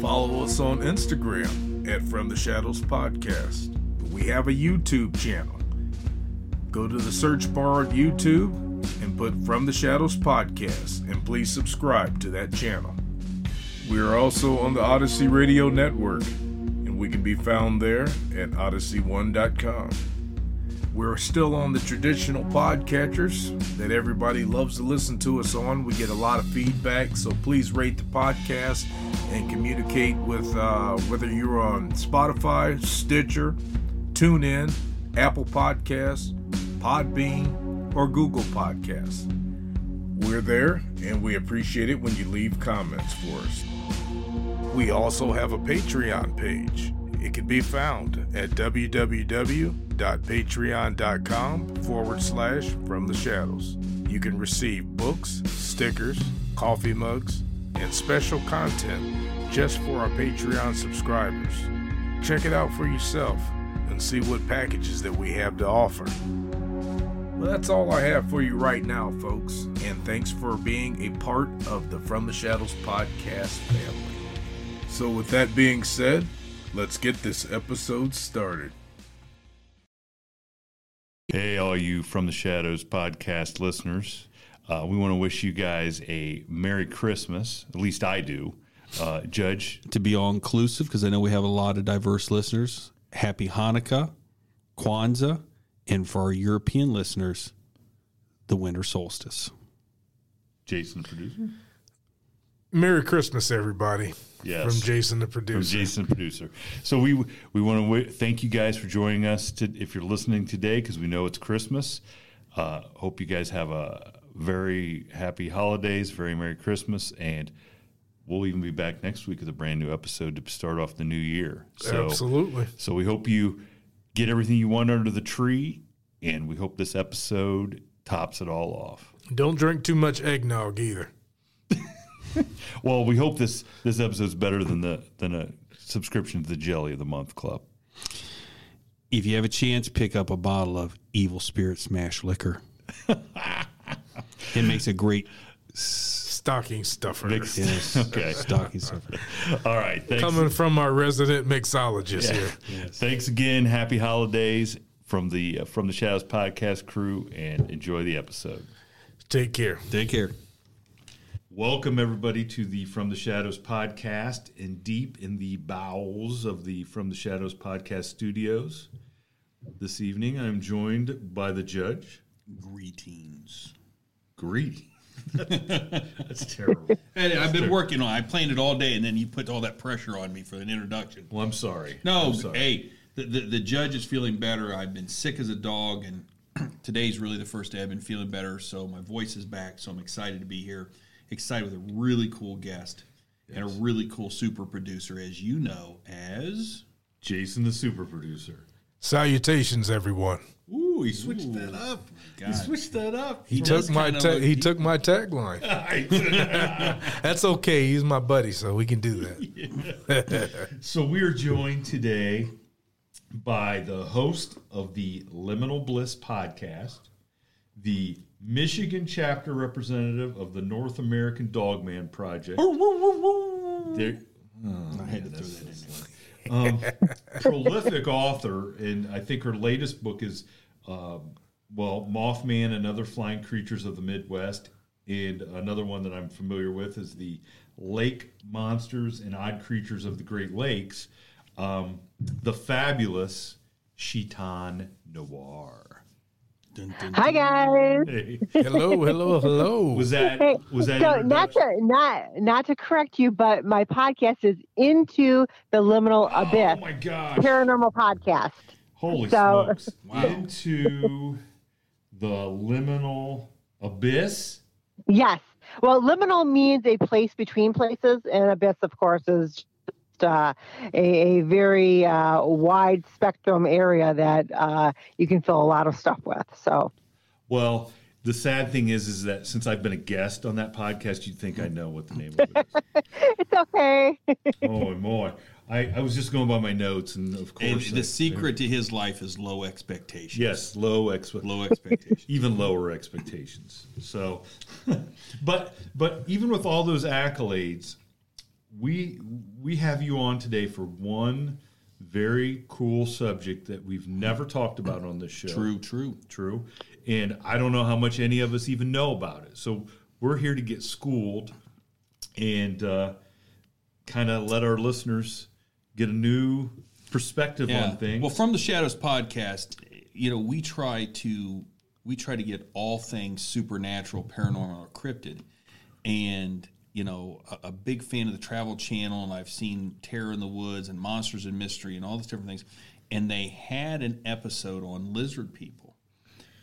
Follow us on Instagram at From the Shadows Podcast. We have a YouTube channel. Go to the search bar at YouTube and put From the Shadows Podcast, and please subscribe to that channel. We are also on the Odyssey Radio Network, and we can be found there at odyssey1.com. We're still on the traditional podcatchers that everybody loves to listen to us on. We get a lot of feedback, so please rate the podcast and communicate with uh, whether you're on Spotify, Stitcher, TuneIn, Apple Podcasts, Podbean, or Google Podcasts. We're there, and we appreciate it when you leave comments for us. We also have a Patreon page. It can be found at www.patreon.com forward slash from the shadows. You can receive books, stickers, coffee mugs, and special content just for our Patreon subscribers. Check it out for yourself and see what packages that we have to offer. Well, that's all I have for you right now, folks, and thanks for being a part of the From the Shadows podcast family. So, with that being said, let's get this episode started. Hey, all you From the Shadows podcast listeners. Uh, we want to wish you guys a Merry Christmas. At least I do. Uh, Judge, to be all inclusive, because I know we have a lot of diverse listeners. Happy Hanukkah, Kwanzaa, and for our European listeners, the winter solstice. Jason, producer. Merry Christmas, everybody. Yes. From Jason, the producer. From Jason, the producer. So we we want to w- thank you guys for joining us. To, if you're listening today, because we know it's Christmas. Uh, hope you guys have a very happy holidays, very Merry Christmas, and we'll even be back next week with a brand new episode to start off the new year. So, Absolutely. So we hope you get everything you want under the tree, and we hope this episode tops it all off. Don't drink too much eggnog either. well, we hope this this episode's better than the than a subscription to the Jelly of the Month Club. If you have a chance, pick up a bottle of Evil Spirit Smash Liquor. it makes a great stocking stuffer. Mix, yes. okay. Stocking stuffer. All right. Thanks. Coming from our resident mixologist yeah. here. Yes. Thanks again. Happy holidays from the uh, from the Shadows podcast crew, and enjoy the episode. Take care. Take care. Welcome everybody to the From the Shadows podcast, and deep in the bowels of the From the Shadows podcast studios. This evening, I'm joined by the judge. Greetings. Greetings. That's terrible. Hey, I've been working on. it. I planned it all day, and then you put all that pressure on me for an introduction. Well, I'm sorry. No, I'm sorry. hey, the, the the judge is feeling better. I've been sick as a dog, and today's really the first day I've been feeling better. So my voice is back. So I'm excited to be here. Excited with a really cool guest and a really cool super producer, as you know, as Jason, the super producer. Salutations, everyone. Ooh, he switched that up. He switched that up. He took my ta- he he- took my tagline. That's okay. He's my buddy, so we can do that. So we are joined today by the host of the Liminal Bliss podcast, the Michigan chapter representative of the North American Dogman Project. There, I had to throw that in there. um, prolific author, and I think her latest book is, um, well, Mothman and Other Flying Creatures of the Midwest. And another one that I'm familiar with is the Lake Monsters and Odd Creatures of the Great Lakes, um, the fabulous Chiton Noir. Dun, dun, Hi guys. Hey, hello, hello, hello. was that Hey, was that so not to not not to correct you, but my podcast is into the liminal Oh abyss Oh my gosh! paranormal podcast. Holy So- smokes! Into the liminal abyss. Yes. Well, liminal means a place between places, and abyss, of course, is just uh, a, a very uh, wide spectrum area that uh, you can fill a lot of stuff with. So Well, the sad thing is, is that since I've been a guest on that podcast, you'd think I know what the name of it is. it's okay. oh, boy. I, I was just going by my notes, and of course, And course, the I- secret to his life is low expectations. yes, low expect, Low expectations. even lower expectations. So, but but even with all those accolades, we we have you on today for one very cool subject that we've never talked about on this show. True, true. True. And I don't know how much any of us even know about it. So we're here to get schooled and uh, kind of let our listeners get a new perspective on things. Well, from the Shadows podcast, you know, we try to we try to get all things supernatural, paranormal, or cryptid, and you know, a, a big fan of the Travel Channel, and I've seen Terror in the Woods and Monsters and Mystery and all these different things, and they had an episode on lizard people.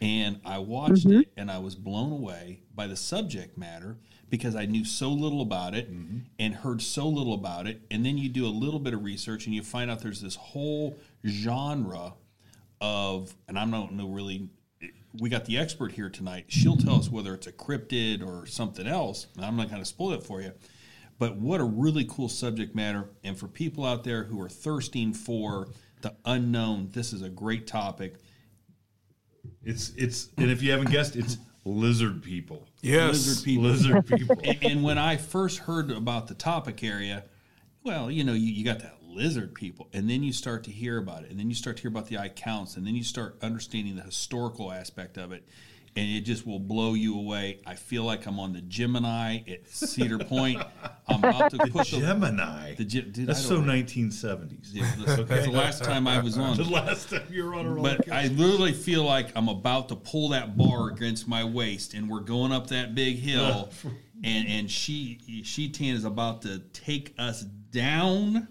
And I watched mm-hmm. it and I was blown away by the subject matter because I knew so little about it mm-hmm. and heard so little about it. And then you do a little bit of research and you find out there's this whole genre of, and I don't know really, we got the expert here tonight. She'll tell us whether it's a cryptid or something else. I'm not going to spoil it for you. But what a really cool subject matter. And for people out there who are thirsting for the unknown, this is a great topic. it's it's and if you haven't guessed, it's lizard people. yes. Lizard people. Lizard people. and, and when I first heard about the topic area, well, you know, you, you got that lizard people, and then you start to hear about it, and then you start to hear about the eye counts, and then you start understanding the historical aspect of it, and it just will blow you away. I feel like I'm on the Gemini at Cedar Point. I'm about to put the, Gemini. the dude, That's so don't- 1970s. Yeah, listen, That's the last time I was on. The last time you were on a roller But I literally feel like I'm about to pull that bar against my waist, and we're going up that big hill, and and she she Tan is about to take us down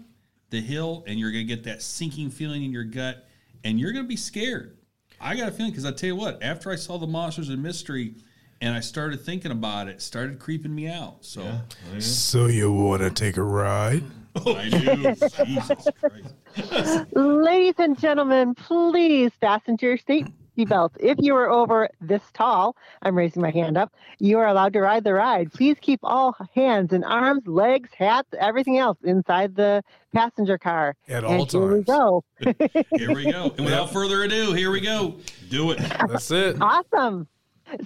the hill, and you're gonna get that sinking feeling in your gut, and you're gonna be scared. I got a feeling because I tell you what, after I saw the monsters and mystery, and I started thinking about it, it started creeping me out. So oh, So you want to take a ride? I do. Jesus Christ. Ladies and gentlemen, please fasten to your safety belts. If you are over this tall, I'm raising my hand up, you are allowed to ride the ride. Please keep all hands and arms, legs, hats, everything else inside the passenger car. At and all here we go. Here we go. And without further ado, here we go. Do it. That's it. Awesome.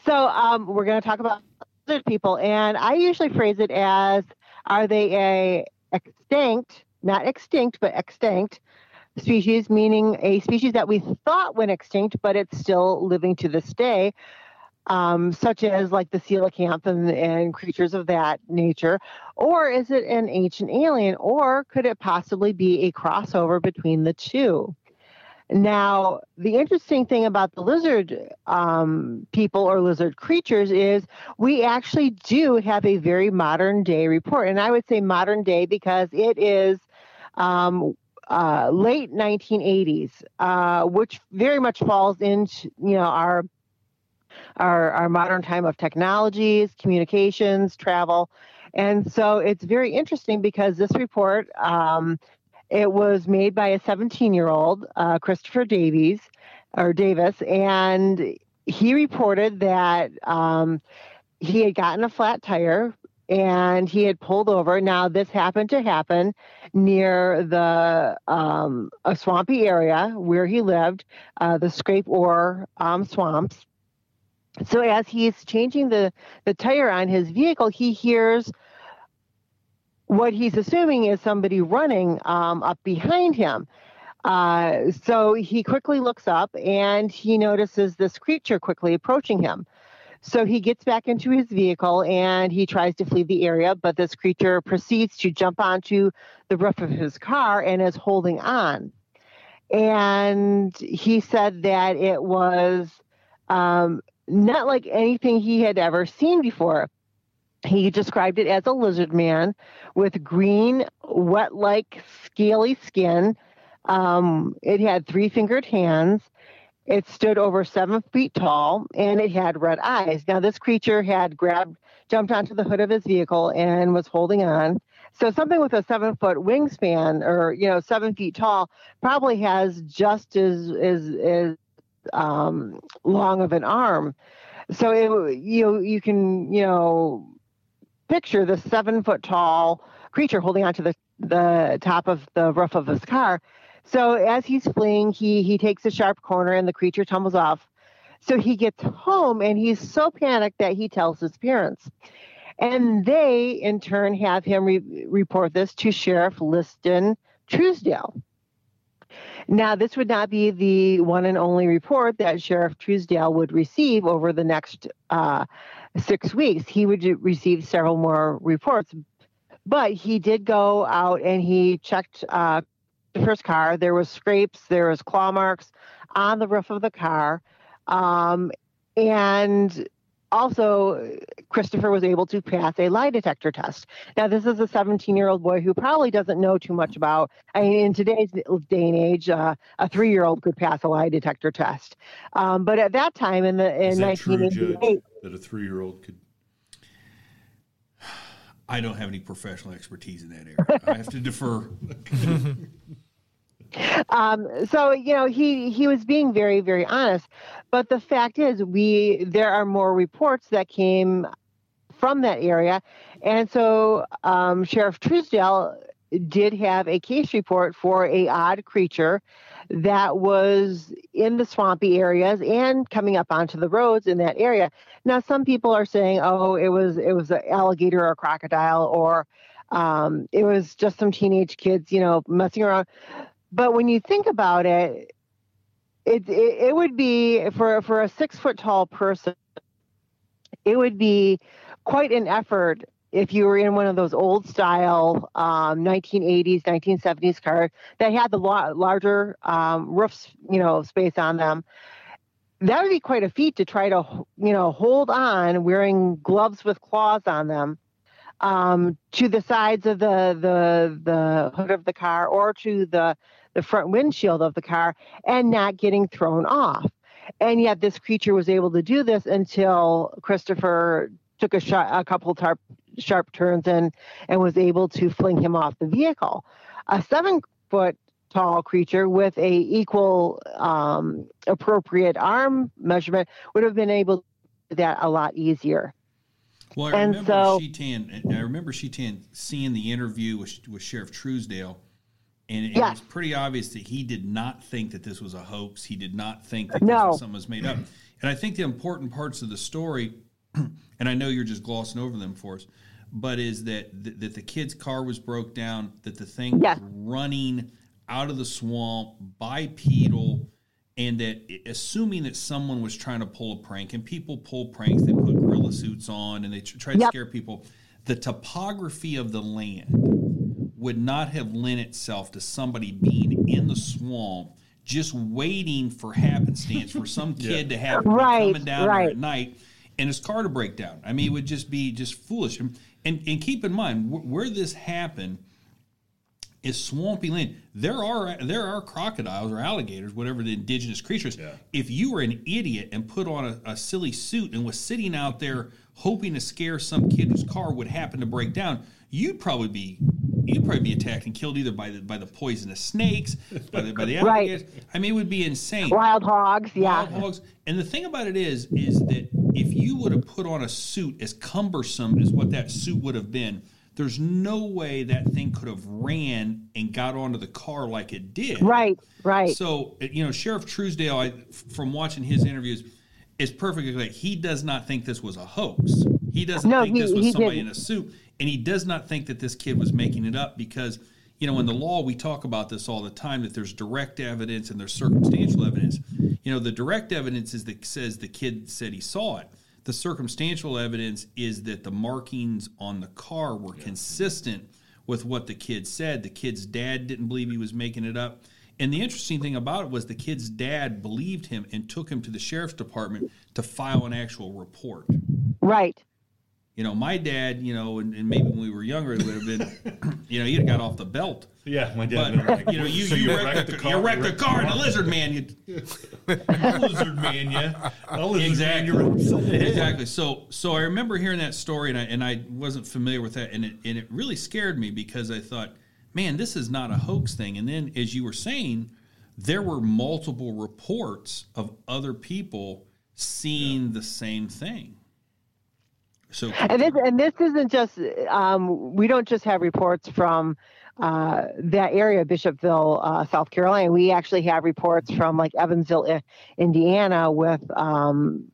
So um, we're going to talk about lizard people, and I usually phrase it as: Are they a extinct, not extinct, but extinct species, meaning a species that we thought went extinct, but it's still living to this day, um, such as like the coelacanth and, and creatures of that nature, or is it an ancient alien, or could it possibly be a crossover between the two? Now, the interesting thing about the lizard um, people or lizard creatures is we actually do have a very modern day report. And I would say modern day because it is um, uh, late 1980s, uh, which very much falls into you know our our our modern time of technologies, communications, travel, and so it's very interesting because this report. Um, it was made by a 17 year old, uh, Christopher Davies, or Davis, and he reported that um, he had gotten a flat tire and he had pulled over. Now, this happened to happen near the um, a swampy area where he lived, uh, the Scape Ore um, swamps. So, as he's changing the the tire on his vehicle, he hears what he's assuming is somebody running um, up behind him. Uh, so he quickly looks up and he notices this creature quickly approaching him. So he gets back into his vehicle and he tries to flee the area, but this creature proceeds to jump onto the roof of his car and is holding on. And he said that it was um, not like anything he had ever seen before. He described it as a lizard man with green, wet like, scaly skin um, it had three fingered hands. It stood over seven feet tall and it had red eyes. Now, this creature had grabbed, jumped onto the hood of his vehicle and was holding on. So, something with a seven foot wingspan or, you know, seven feet tall probably has just as, as, as um, long of an arm. So, it, you, you can, you know, picture the seven foot tall creature holding onto the, the top of the roof of his car so as he's fleeing, he he takes a sharp corner and the creature tumbles off. So he gets home and he's so panicked that he tells his parents. And they, in turn, have him re- report this to Sheriff Liston Truesdale. Now, this would not be the one and only report that Sheriff Truesdale would receive over the next uh, six weeks. He would receive several more reports, but he did go out and he checked uh, Christopher's car. There was scrapes, there was claw marks on the roof of the car, um, and also Christopher was able to pass a lie detector test. Now, this is a 17-year-old boy who probably doesn't know too much about. I mean, in today's day and age, uh, a three-year-old could pass a lie detector test, um, but at that time in the in 1988, that a three-year-old could. I don't have any professional expertise in that area. I have to defer. um, so you know he he was being very very honest but the fact is we there are more reports that came from that area and so um, sheriff truesdale did have a case report for a odd creature that was in the swampy areas and coming up onto the roads in that area. Now some people are saying oh it was it was an alligator or a crocodile or um, it was just some teenage kids you know messing around but when you think about it, it, it, it would be for for a six foot tall person, it would be quite an effort if you were in one of those old style um, 1980s 1970s cars that had the la- larger um, roofs you know space on them. That would be quite a feat to try to you know hold on wearing gloves with claws on them um, to the sides of the the the hood of the car or to the the front windshield of the car and not getting thrown off. And yet this creature was able to do this until Christopher took a shot, a couple tarp, sharp turns and and was able to fling him off the vehicle. A seven foot tall creature with a equal um, appropriate arm measurement would have been able to do that a lot easier. Well, I and remember so, Sheetan, I remember Sheetan seeing the interview with, with Sheriff Truesdale and it, was pretty obvious that he did not think that this was a hoax. He did not think that no. something was made up. And I think the important parts of the story, and I know you're just glossing over them for us, but is that th- that the kid's car was broke down, that the thing was running out of the swamp, bipedal, and that assuming that someone was trying to pull a prank, and people pull pranks, they put gorilla suits on and they try to yep. scare people. The topography of the land would not have lent itself to somebody being in the swamp just waiting for happenstance for some kid yeah. to have right, coming down right. at night and his car to break down. I mean, it would just be just foolish. And and, and keep in mind wh- where this happened. is swampy land. There are there are crocodiles or alligators, whatever the indigenous creatures. Yeah. If you were an idiot and put on a, a silly suit and was sitting out there hoping to scare some kid whose car would happen to break down, you'd probably be you'd probably be attacked and killed either by the by the poisonous snakes, by the by the Right. alligators. I mean, it would be insane. Wild hogs, yeah. Wild hogs. And the thing about it is, is that if you would have put on a suit as cumbersome as what that suit would have been, there's no way that thing could have ran and got onto the car like it did. Right, right. So, you know, Sheriff Truesdale, I, from watching his interviews, is perfectly clear. He does not think this was a hoax. He doesn't No, think he- this was somebody didn't. in a suit, and he does not think that this kid was making it up because, you know, in the law we talk about this all the time that there's direct evidence and there's circumstantial evidence. You know, the direct evidence is that says the kid said he saw it. The circumstantial evidence is that the markings on the car were consistent with what the kid said. The kid's dad didn't believe he was making it up. And the interesting thing about it was the kid's dad believed him and took him to the sheriff's department to file an actual report. right. You know, my dad, you know, and, and maybe when we were younger, it would have been, you know, you'd have got off the belt. Yeah, my But dad. like, you know, you, "So you, wrecked, the, car, you wrecked the car and the lizard man. You, A lizard man, yeah. A lizard Exactly. man, you're upside the head. exactly. So, so I remember hearing that story, and I and I wasn't familiar with that, and it and it really scared me because I thought, man, this is not a hoax thing. And then, as you were saying, there were multiple reports of other people seeing the same thing. So, And this and this isn't just um, we don't just have reports from uh, that area, Bishopville, uh, South Carolina. We actually have reports from like Evansville, Indiana, with um,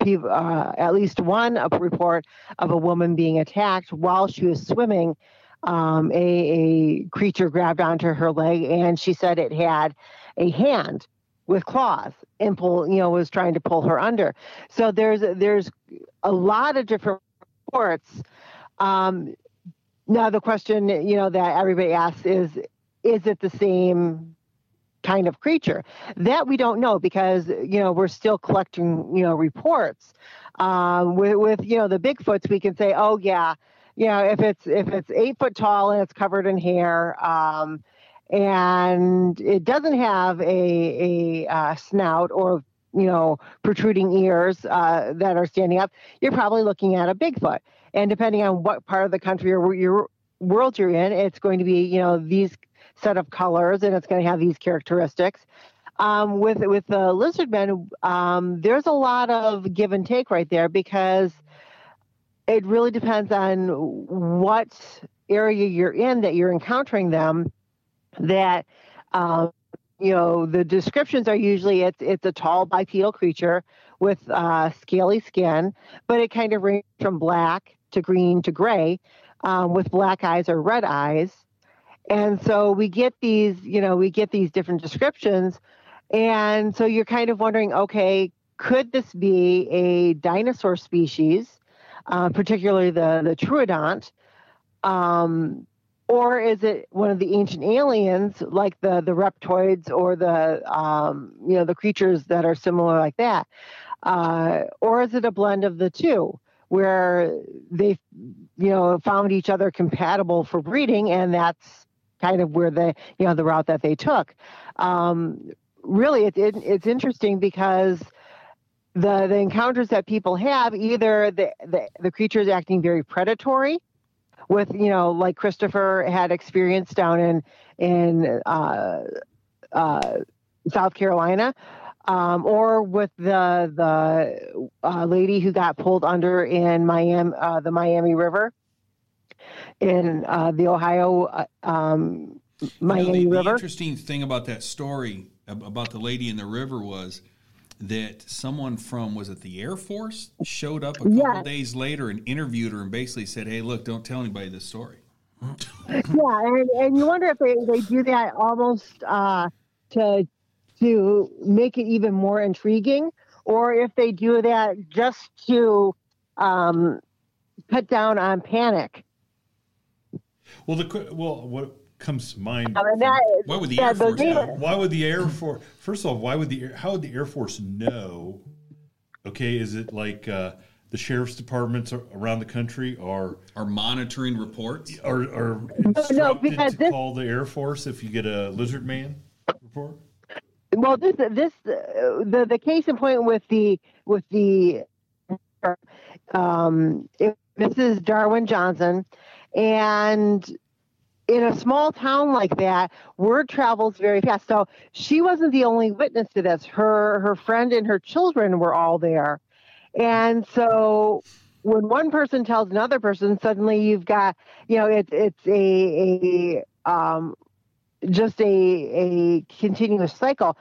uh, at least one report of a woman being attacked while she was swimming. Um, a, a creature grabbed onto her leg, and she said it had a hand with claws and pull, you know, was trying to pull her under. So there's there's a lot of different reports. Um, now the question, you know, that everybody asks is, is it the same kind of creature? That we don't know because you know we're still collecting, you know, reports. Um, with, with you know the Bigfoots, we can say, oh yeah, you know, if it's if it's eight foot tall and it's covered in hair. Um, and it doesn't have a, a uh, snout or you know protruding ears uh, that are standing up. You're probably looking at a bigfoot. And depending on what part of the country or your world you're in it's going to be you know these set of colors and it's going to have these characteristics. Um, with with the lizard men um, there's a lot of give and take right there because it really depends on what area you're in that you're encountering them that um, you know the descriptions are usually it's it's a tall bipedal creature with uh, scaly skin, but it kind of ranges from black to green to gray, um, with black eyes or red eyes, and so we get these you know we get these different descriptions, and so you're kind of wondering, okay, could this be a dinosaur species, uh, particularly the the troodont? Um, or is it one of the ancient aliens like the the reptoids or the um, you know the creatures that are similar like that? Uh, or is it a blend of the two where they you know found each other compatible for breeding and that's kind of where the you know the route that they took? Um, really it, it, it's interesting because the the encounters that people have either the, the the creatures acting very predatory with you know like Christopher had experience down in in uh, uh, South Carolina, um, or with the the uh, lady who got pulled under in Miami, uh, the Miami River, in uh, the Ohio uh, um, Miami You know, the, the River. interesting thing about that story about the lady in the river was that someone from was it the Air Force showed up a couple Yeah. days later and interviewed her and basically said, "Hey, look, don't tell anybody this story." Yeah, and, and you wonder if they, they do that almost uh, to to make it even more intriguing, or if they do that just to um, cut down on panic. Well, the well, what comes to mind? I mean, that, Why would the yeah, Air Force data- have- Why would the Air Force? First of all, why would the Air, how would the Air Force know? Okay, is it like uh, the sheriff's departments ar- around the country are Are monitoring reports? are, are no, instructed because to this- call the Air Force if you get a lizard man report? Well, this this uh, the the case in point with the with the um, it, Mrs. Darwin Johnson, and in a small town like that, word travels very fast. So she wasn't the only witness to this. Her her friend and her children were all there, and so when one person tells another person, suddenly you've got you know it's it's a a um, just a a continuous cycle.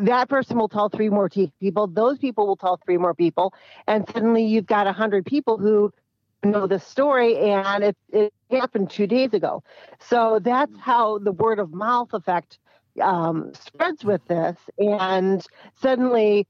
That person will tell three more people. Those people will tell three more people, and suddenly you've got a hundred people who know the story, and it it happened two days ago. So that's how the word of mouth effect um, spreads with this, and suddenly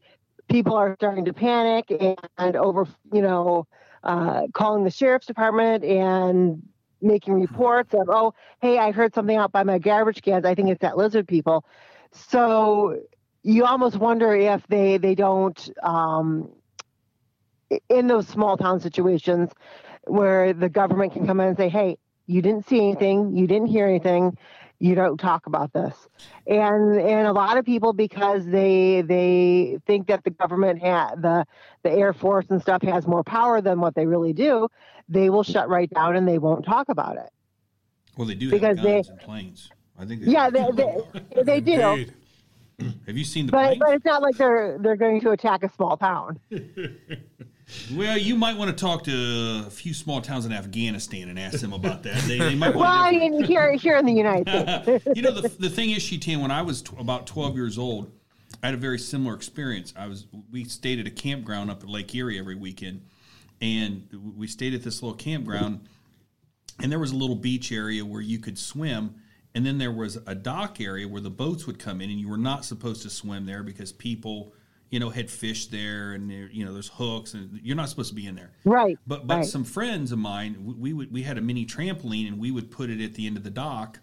people are starting to panic and over you know uh, calling the sheriff's department and making reports of oh hey i heard something out by my garbage cans. I think it's that lizard people. So you almost wonder if they they don't um, in those small town situations where the government can come in and say hey you didn't see anything you didn't hear anything you don't talk about this and and a lot of people because they they think that the government ha- the the air force and stuff has more power than what they really do they will shut right down and they won't talk about it Well, they do Because have they- guns and planes. I think. yeah they, they, they do Indeed. Have you seen the but planes? but it's not like they're they're going to attack a small town Well, you might want to talk to a few small towns in Afghanistan and ask them about that. They, they might well i mean here here in the united states you know, the, the thing is, Sheetan, when I was tw- about 12 years old, I had a very similar experience. I was we stayed at a campground up at Lake Erie every weekend, and we stayed at this little campground, and there was a little beach area where you could swim, and then there was a dock area where the boats would come in, and you were not supposed to swim there because people, you know, had fish there, and you know, there's hooks, and you're not supposed to be in there. right But but right. some friends of mine, we- we would we had a mini trampoline and we would put it at the end of the dock,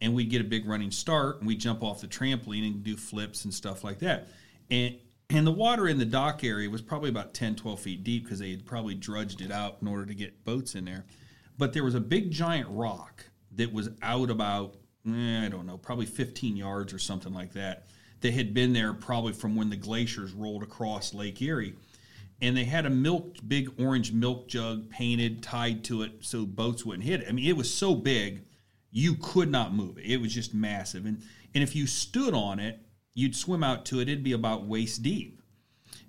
and we'd get a big running start and we'd jump off the trampoline and do flips and stuff like that. And and the water in the dock area was probably about 10, 12 feet deep because they had probably drudged it out in order to get boats in there. But there was a big giant rock that was out about eh, I don't know, probably 15 yards or something like that. That had been there probably from when the glaciers rolled across Lake Erie and they had a milk big orange milk jug painted tied to it so boats wouldn't hit it. I mean, it was so big you could not move it. It was just massive, and and if you stood on it, you'd swim out to it. It'd be about waist deep.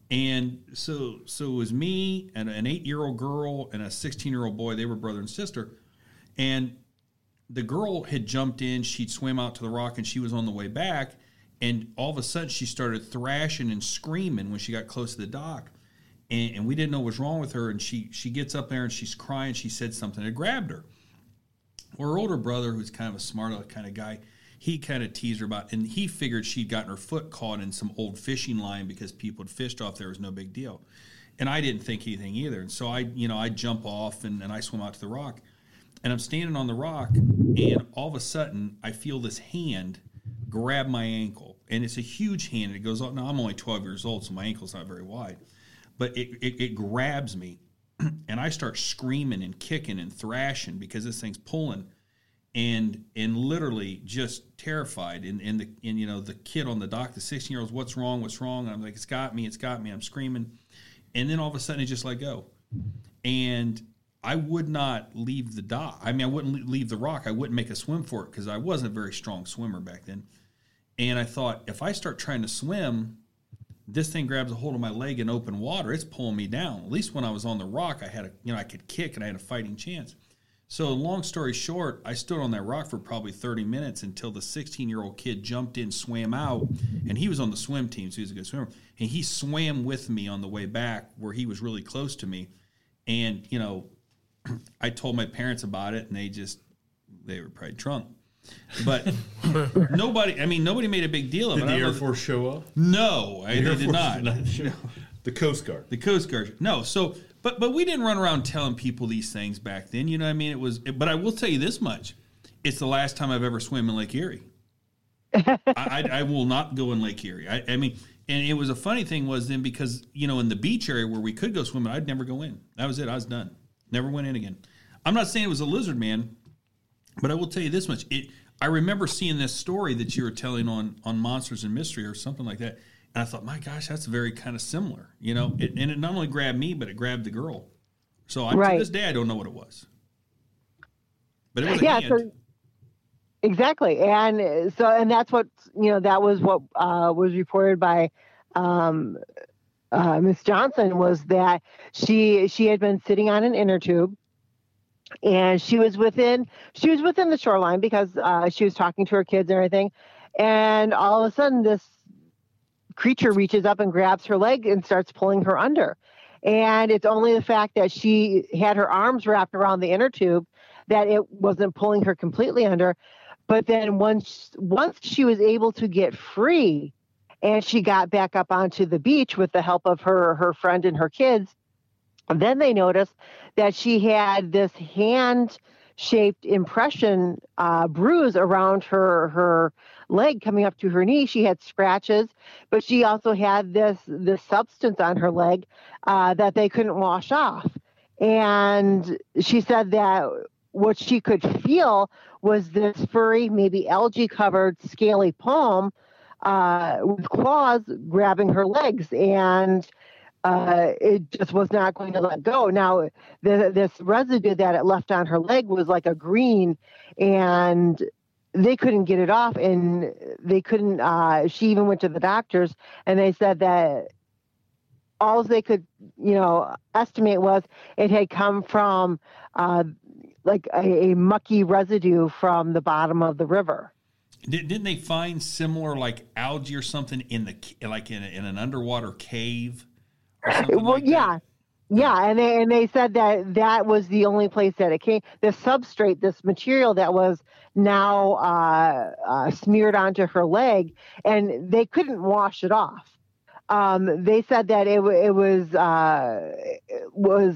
And so so it was me and an eight year old girl and a sixteen year old boy. They were brother and sister, and the girl had jumped in. She'd swim out to the rock, and she was on the way back. And all of a sudden, she started thrashing and screaming when she got close to the dock and, and we didn't know what was wrong with her. And she she gets up there and she's crying. She said something. It grabbed her. Well, her older brother, who's kind of a smart kind of guy, he kind of teased her about, and he figured she'd gotten her foot caught in some old fishing line because people had fished off there. It was no big deal. And I didn't think anything either. And so I, you know, I jump off and, and I swim out to the rock. And I'm standing on the rock, and all of a sudden, I feel this hand grab my ankle. And it's a huge hand. It goes up. Now, I'm only 12 years old, so my ankle's not very wide. But it, it, it grabs me, and I start screaming and kicking and thrashing because this thing's pulling. And and literally just terrified. And, and the and you know the kid on the dock, the 16 year old's, what's wrong? What's wrong? And I'm like, it's got me, it's got me. I'm screaming, and then all of a sudden it just let go. And I would not leave the dock. I mean, I wouldn't leave the rock. I wouldn't make a swim for it because I wasn't a very strong swimmer back then. And I thought, if I start trying to swim, this thing grabs a hold of my leg in open water. It's pulling me down. At least when I was on the rock, I had a, you know, I could kick and I had a fighting chance. So, long story short, I stood on that rock for probably 30 minutes until the 16 year old kid jumped in, swam out, and he was on the swim team, so he was a good swimmer. And he swam with me on the way back where he was really close to me. And, you know, I told my parents about it, and they just, they were probably drunk. But nobody, I mean, nobody made a big deal of Did it. the Air Force show up? No, I, The they did not. The Coast Guard. The Coast Guard. No, so but but we didn't run around telling people these things back then. You know what I mean? It was but I will tell you this much. It's the last time I've ever swam in Lake Erie. I, I, I will not go in Lake Erie. I, I mean, and it was a funny thing was then because you know in the beach area where we could go swimming, I'd never go in. That was it. I was done. Never went in again. I'm not saying it was a lizard man, but I will tell you this much: it. I remember seeing this story that you were telling on on Monsters and Mystery or something like that, and I thought, my gosh, that's very kind of similar, you know. It, and it not only grabbed me, but it grabbed the girl. So I, Right. to this day, I don't know what it was, but it was a Yeah, so- Exactly, and uh, so and that's what you know. That was what uh, was reported by um, uh, Miss Johnson was that she she had been sitting on an inner tube, and she was within she was within the shoreline because uh, she was talking to her kids and everything, and all of a sudden this creature reaches up and grabs her leg and starts pulling her under, and it's only the fact that she had her arms wrapped around the inner tube that it wasn't pulling her completely under. But then once once she was able to get free and she got back up onto the beach with the help of her her friend and her kids then they noticed that she had this hand shaped impression uh, bruise around her her leg coming up to her knee she had scratches but she also had this this substance on her leg uh, that they couldn't wash off and she said that what she could feel was this furry, maybe algae covered, scaly palm uh, with claws grabbing her legs. And uh, it just was not going to let go. Now, the, this residue that it left on her leg was like a green, and they couldn't get it off. And they couldn't, uh, she even went to the doctors, and they said that all they could, you know, estimate was it had come from uh, like a, a mucky residue from the bottom of the river. Did, didn't they find similar like algae or something in the like in, a, in an underwater cave? Well, like that? yeah, yeah, and they and they said that that was the only place that it came. The substrate, this material that was now uh, uh, smeared onto her leg, and they couldn't wash it off. Um, they said that it it was uh, it was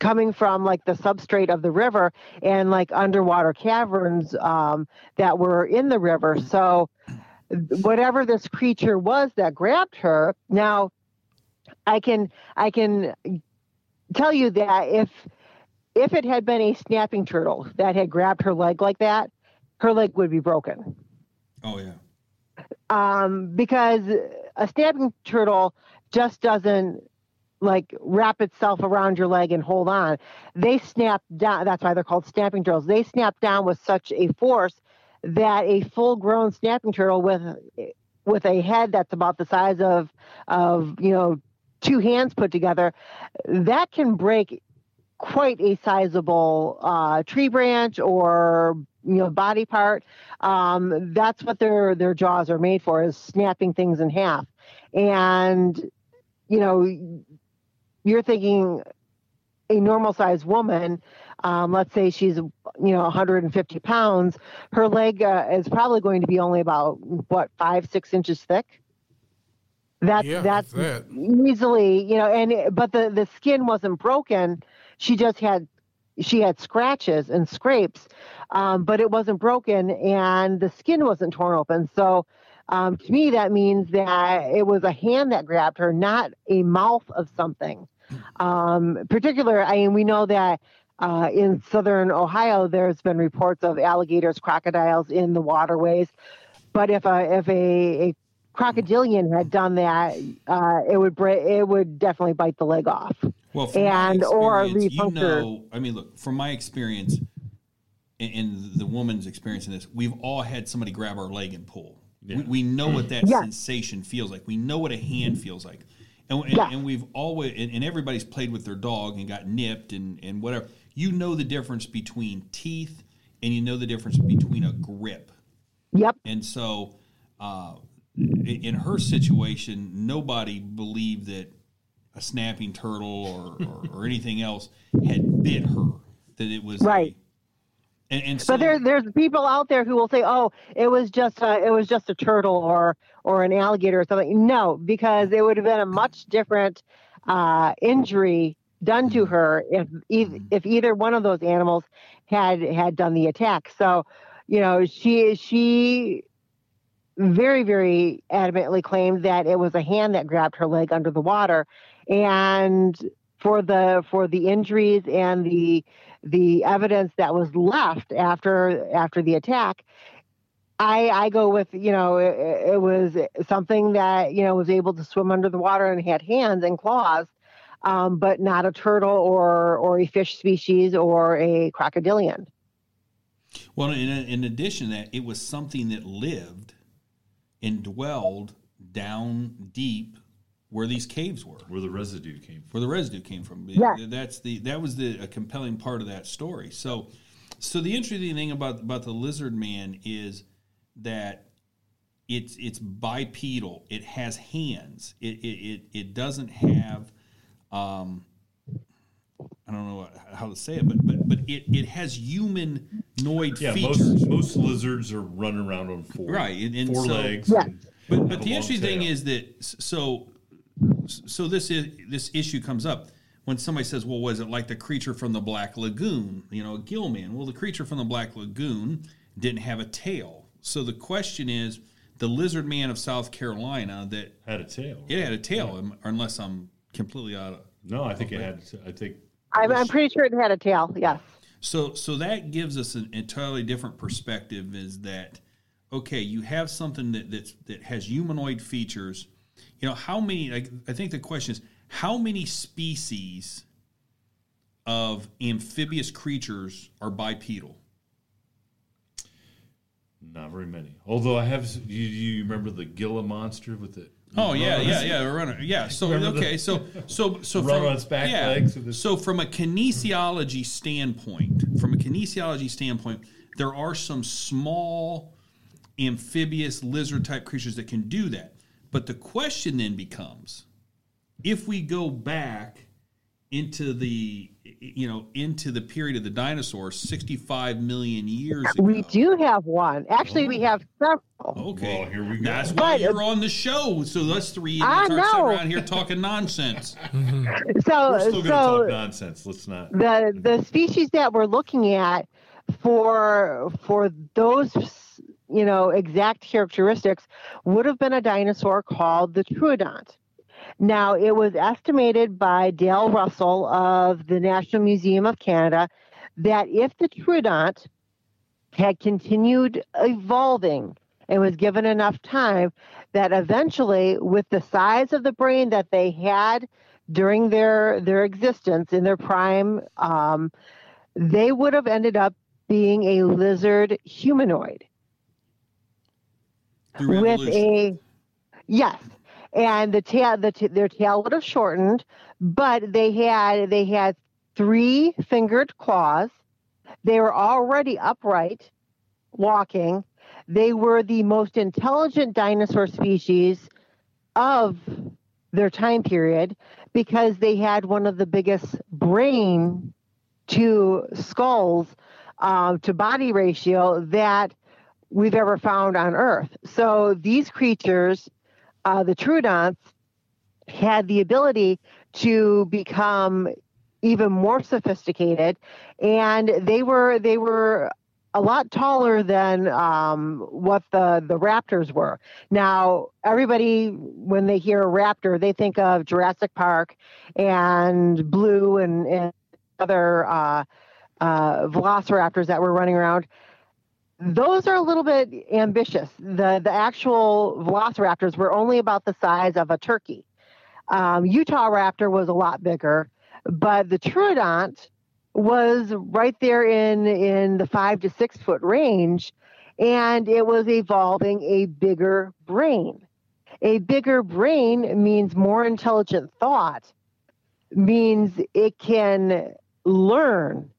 coming from like the substrate of the river and like underwater caverns um, that were in the river. So whatever this creature was that grabbed her, now I can I can tell you that if if it had been a snapping turtle that had grabbed her leg like that, her leg would be broken. Oh yeah. Um, because a snapping turtle just doesn't like wrap itself around your leg and hold on. They snap down. That's why they're called snapping turtles. They snap down with such a force that a full-grown snapping turtle with with a head that's about the size of of you know two hands put together, that can break quite a sizable uh, tree branch or you know body part. Um, that's what their their jaws are made for is snapping things in half. And you know, you're thinking a normal sized woman. Um, let's say she's you know 150 pounds. Her leg uh, is probably going to be only about what five six inches thick. That's Yeah, that's that. easily you know and it- but the the skin wasn't broken. She just had she had scratches and scrapes um, but it wasn't broken and the skin wasn't torn open. So um, to me that means that it was a hand that grabbed her not a mouth of something. Um, particular i mean we know that uh, in southern ohio there's been reports of alligators crocodiles in the waterways. But if a if a, a crocodilian had done that, uh, it would break. It would definitely bite the leg off. Well, from And- my or experience, you know, I mean, look, from my experience and, and the woman's experience in this, we've all had somebody grab our leg and pull. We, we know what that Yeah. sensation feels like. We know what a hand feels like. And, and, Yeah. and we've always, and, and everybody's played with their dog and got nipped and, and whatever. You know the difference between teeth and you know the difference between a grip. Yep. And so, uh, i- in her situation, nobody believed that a snapping turtle or, or, or anything else had bit her. That it was a- Right. and, and so But there, there's people out there who will say, "Oh, it was just a, it was just a turtle or or an alligator or something." No, because it would have been a much different uh, injury done to her if if either one of those animals had had done the attack. So, you know, she she very, very adamantly claimed that it was a hand that grabbed her leg under the water, and for the for the injuries and the the evidence that was left after after the attack, I I go with you know it, it was something that you know was able to swim under the water and had hands and claws. Um, but not a turtle or or a fish species or a crocodilian. Well, in, in addition to that, it was something that lived and dwelled down deep where these caves were, Where the residue came from. where the residue came from. Yeah. That's the that was the a compelling part of that story. So, so the interesting thing about about the lizard man is that it's it's bipedal. It has hands. It it it, it doesn't have. Um, I don't know how to say it, but but but it, it has humanoid Yeah, features. most most lizards are running around on four Right, and- and four so- legs. Yeah. and But but the long interesting thing is that so so this is this issue comes up when somebody says, "Well, was it like the creature from the Black Lagoon?" You know, a gill man. Well, the creature from the Black Lagoon didn't have a tail. So the question is, the lizard man of South Carolina that had a tail. it had a tail, um, unless I'm completely out of. No, I think it had. I think I'm, I'm pretty sure it had a tail. Yes. So so that gives us an entirely different perspective. Is that okay? You have something that that's, that has humanoid features. You know how many? Like, I think the question is how many species of amphibious creatures are bipedal? not very many. Although I have. You, you remember the Gila monster with the? Oh yeah, yeah, yeah, a runner. Yeah. So Remember the- okay, so so so Run from on its back legs with its- so from a kinesiology standpoint, from a kinesiology standpoint, there are some small amphibious lizard type creatures that can do that. But the question then becomes, if we go back into the you know into the period of the dinosaurs, sixty five million years ago. We do have one. Actually, we oh. have several. Okay, Well, here we go. That's why But- you're on the show. So us three I idiots aren't sitting know. around here talking nonsense. So, We're still going to so talk nonsense. Let's not. the the species that we're looking at for for those you know exact characteristics would have been a dinosaur called the Troodont. Now, it was estimated by Dale Russell of the National Museum of Canada that if the Troodont had continued evolving and was given enough time, that eventually, with the size of the brain that they had during their their existence in their prime, um, they would have ended up being a lizard humanoid. With a yes and the tail the t- their tail would have shortened but they had they had three fingered claws they were already upright walking they were the most intelligent dinosaur species of their time period because they had one of the biggest brain to skulls uh, to body ratio that we've ever found on Earth. So these creatures, uh, the Troodonts, had the ability to become even more sophisticated, and they were they were a lot taller than um, what the the raptors were. Now, everybody when they hear a raptor, they think of Jurassic Park and Blue and, and other uh, uh, velociraptors that were running around those are a little bit ambitious. The the actual velociraptors were only about the size of a turkey. Um, Utah raptor was a lot bigger, but the Troodont was right there in in the five to six foot range, and it was evolving a bigger brain. A bigger brain means more intelligent thought, means it can learn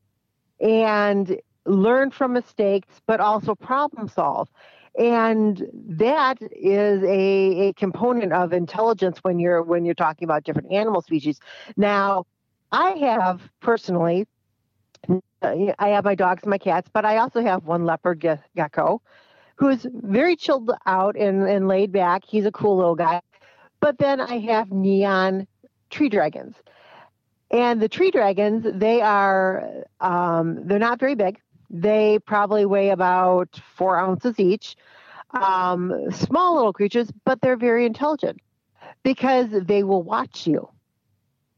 and learn from mistakes, but also problem solve. And that is a, a component of intelligence when you're when you're talking about different animal species. Now, I have personally, I have my dogs and my cats, but I also have one leopard ge- gecko who's very chilled out and, and laid back. He's a cool little guy. But then I have neon tree dragons. And the tree dragons, they are, um, they're not very big. They probably weigh about four ounces each. um, small little creatures, but they're very intelligent because they will watch you.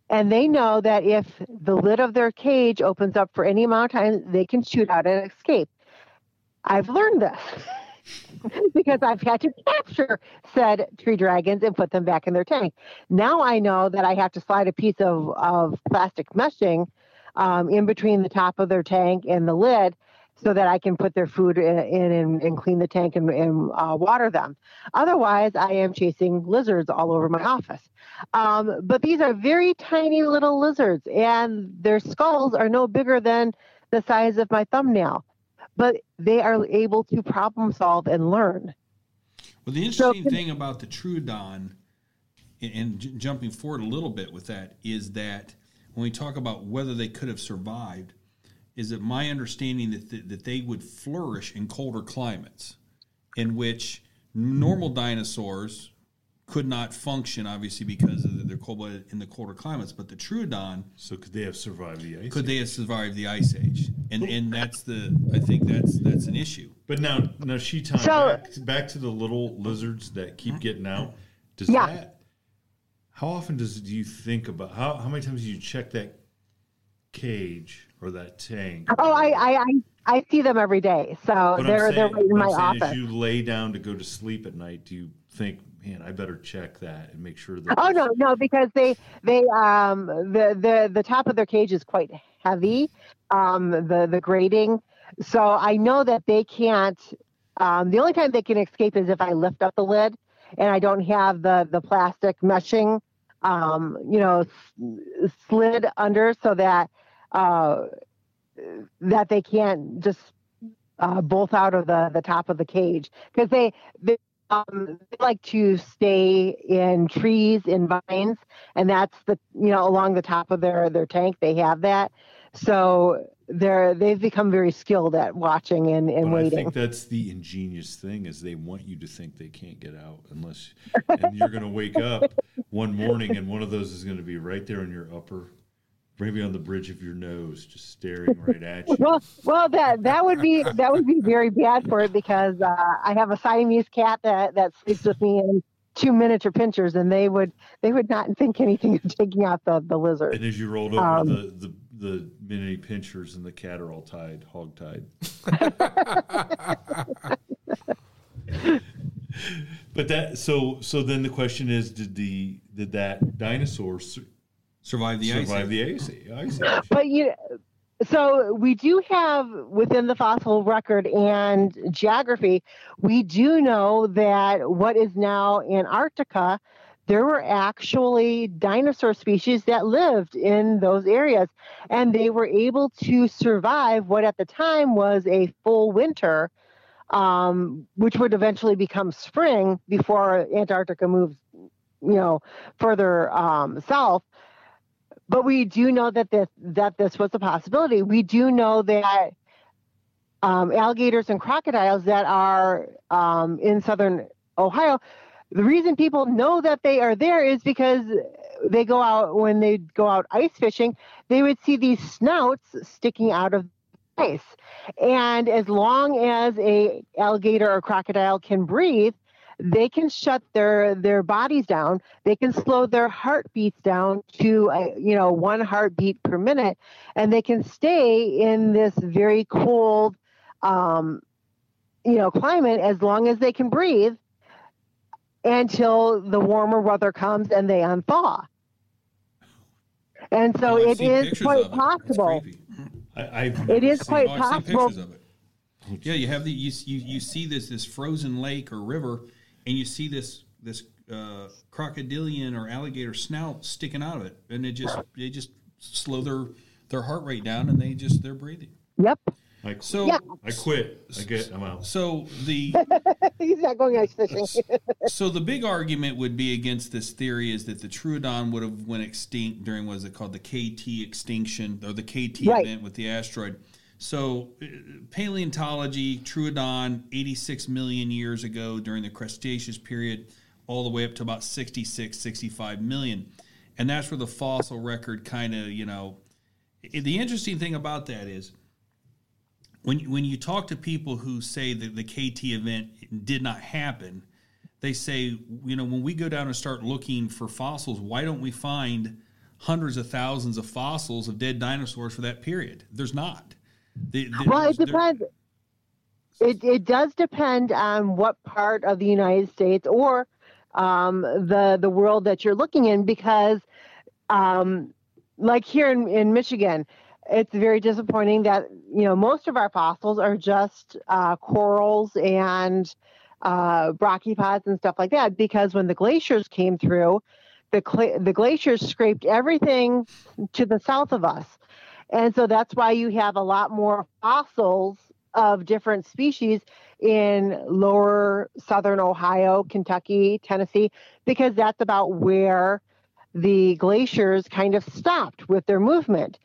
And they know that if the lid of their cage opens up for any amount of time, they can shoot out and escape. I've learned this because I've had to capture said tree dragons and put them back in their tank. Now I know that I have to slide a piece of, of plastic meshing um, in between the top of their tank and the lid so that I can put their food in, in and, and, clean the tank and, and uh, water them. Otherwise, I am chasing lizards all over my office. Um, but these are very tiny little lizards, and their skulls are no bigger than the size of my thumbnail. But they are able to problem solve and learn. Well, the interesting so, thing about the Troodon, and, and j- jumping forward a little bit with that, is that when we talk about whether they could have survived, is it my understanding that, th- that they would flourish in colder climates in which normal dinosaurs could not function, obviously, because of their cold blooded in the colder climates. But the Troodon. So could they have survived the ice? Could age? they have survived the ice age? And and that's the I think that's that's an issue. But now now she time so, back, back to the little lizards that keep getting out. Does yeah. that? How often does do you think about how how many times do you check that cage or that tank? Oh, I I I, I see them every day. So but they're saying, they're right in my office. As you lay down to go to sleep at night, do you think, man, I better check that and make sure that? Oh no, no, because they they um the the the top of their cage is quite heavy, um the the grating. So I know that they can't. Um, the only time they can escape is if I lift up the lid and I don't have the the plastic meshing, um, you know, slid under so that uh, that they can't just uh, bolt out of the, the top of the cage. Because they, they, um, they like to stay in trees in vines and that's the you know along the top of their their tank they have that. So they're they've become very skilled at watching and, and waiting. I think that's the ingenious thing is they want you to think they can't get out unless and you're going to wake up one morning and one of those is going to be right there in your upper maybe on the bridge of your nose, just staring right at you. well, well, that that would be that would be very bad for it because uh, I have a Siamese cat that that sleeps with me and two miniature pinschers, and they would they would not think anything of taking out the the lizard. And as you rolled over, um, the, the the mini pinschers and the cat are all tied, hog tied. but that so so then the question is, did the did that dinosaur survive the survive ice the ice, ice age. But you, so we do have within the fossil record and geography, we do know that what is now Antarctica, there were actually dinosaur species that lived in those areas, and they were able to survive what at the time was a full winter. Um, which would eventually become spring before Antarctica moves, you know, further um, south but we do know that this that this was a possibility. We do know that um, alligators and crocodiles that are um, in southern Ohio. The reason people know that they are there is because they go out when they go out ice fishing. They would see these snouts sticking out of ice, and as long as a alligator or crocodile can breathe, they can shut their their bodies down. They can slow their heartbeats down to a, you know one heartbeat per minute. And they can stay in this very cold um, you know climate as long as they can breathe until the warmer weather comes and they unthaw. And so oh, it is quite possible. I, it is quite oh, possible. yeah, you have the you, you you see this this frozen lake or river, and you see this this uh, crocodilian or alligator snout sticking out of it, and it just they just slow their their heart rate down, and they just they're breathing. Yep. I, so yeah. I quit. I get. I'm out. So the he's not going ice fishing. so the big argument would be against this theory is that the Troodon would have went extinct during what is it called the KT extinction or the KT right. event with the asteroid. So, uh, paleontology, Troodon, 86 million years ago during the Cretaceous period, all the way up to about 66, 65 million. And that's where the fossil record kind of, you know, the interesting thing about that is when when you talk to people who say that the KT event did not happen, they say, you know, when we go down and start looking for fossils, why don't we find hundreds of thousands of fossils of dead dinosaurs for that period? There's not. Well, it depends. It, it does depend on what part of the United States or um, the the world that you're looking in, because um, like here in, in Michigan, it's very disappointing that you know most of our fossils are just uh, corals and uh, brachiopods and stuff like that because when the glaciers came through, the cl- the glaciers scraped everything to the south of us, and so that's why you have a lot more fossils of different species in lower southern Ohio, Kentucky, Tennessee, because that's about where the glaciers kind of stopped with their movement.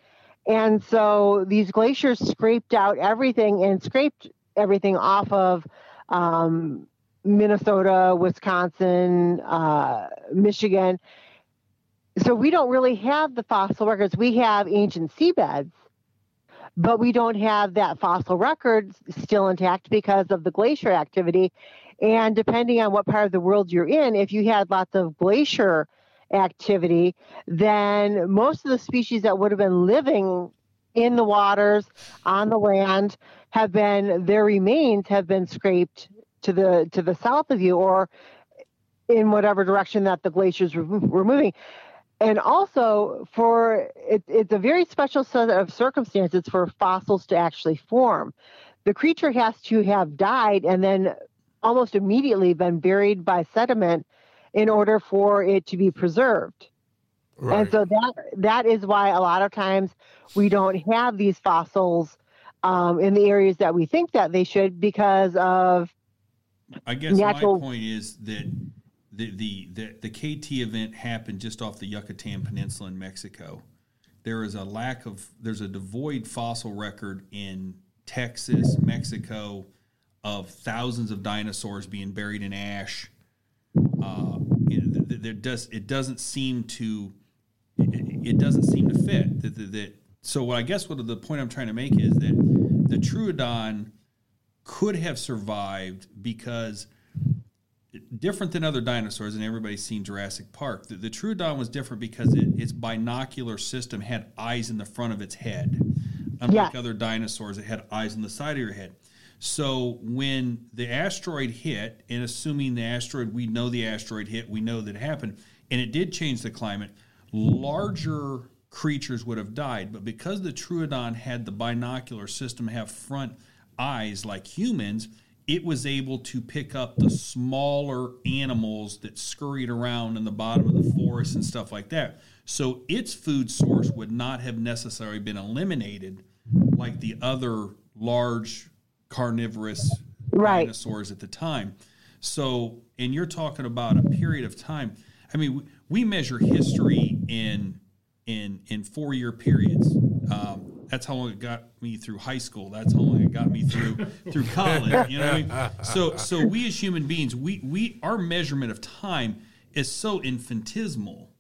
And so these glaciers scraped out everything and scraped everything off of um, Minnesota, Wisconsin, uh, Michigan. So we don't really have the fossil records. We have ancient seabeds, but we don't have that fossil record still intact because of the glacier activity. And depending on what part of the world you're in, if you had lots of glacier activity, then most of the species that would have been living in the waters, on the land, have been their remains have been scraped to the to the south of you or in whatever direction that the glaciers were, moving. And also, for it, it's a very special set of circumstances for fossils to actually form. The creature has to have died and then almost immediately been buried by sediment in order for it to be preserved. Right. And so that that is why a lot of times we don't have these fossils um, in the areas that we think that they should because of. I guess natural... my point is that the, the the the KT event happened just off the Yucatan Peninsula in Mexico. There is a lack of there's a devoid fossil record in Texas, Mexico, of thousands of dinosaurs being buried in ash uh, there does it doesn't seem to it, doesn't seem to fit that, that, that so I guess what the point I'm trying to make is that the Troodon could have survived because different than other dinosaurs, and everybody's seen Jurassic Park. The, the Troodon was different because it, its binocular system had eyes in the front of its head. Unlike yeah. other dinosaurs, it had eyes on the side of your head. So when the asteroid hit, and assuming the asteroid, we know the asteroid hit, we know that it happened, and it did change the climate, larger creatures would have died. But because the Troodon had the binocular system, have front eyes like humans, it was able to pick up the smaller animals that scurried around in the bottom of the forest and stuff like that. So its food source would not have necessarily been eliminated like the other large carnivorous right. dinosaurs at the time. So, and you're talking about a period of time. I mean, we measure history in in in four year periods. Um, that's how long it got me through high school. That's how long it got me through through college. You know, what I mean? so so we as human beings, we we our measurement of time is so infinitesimal.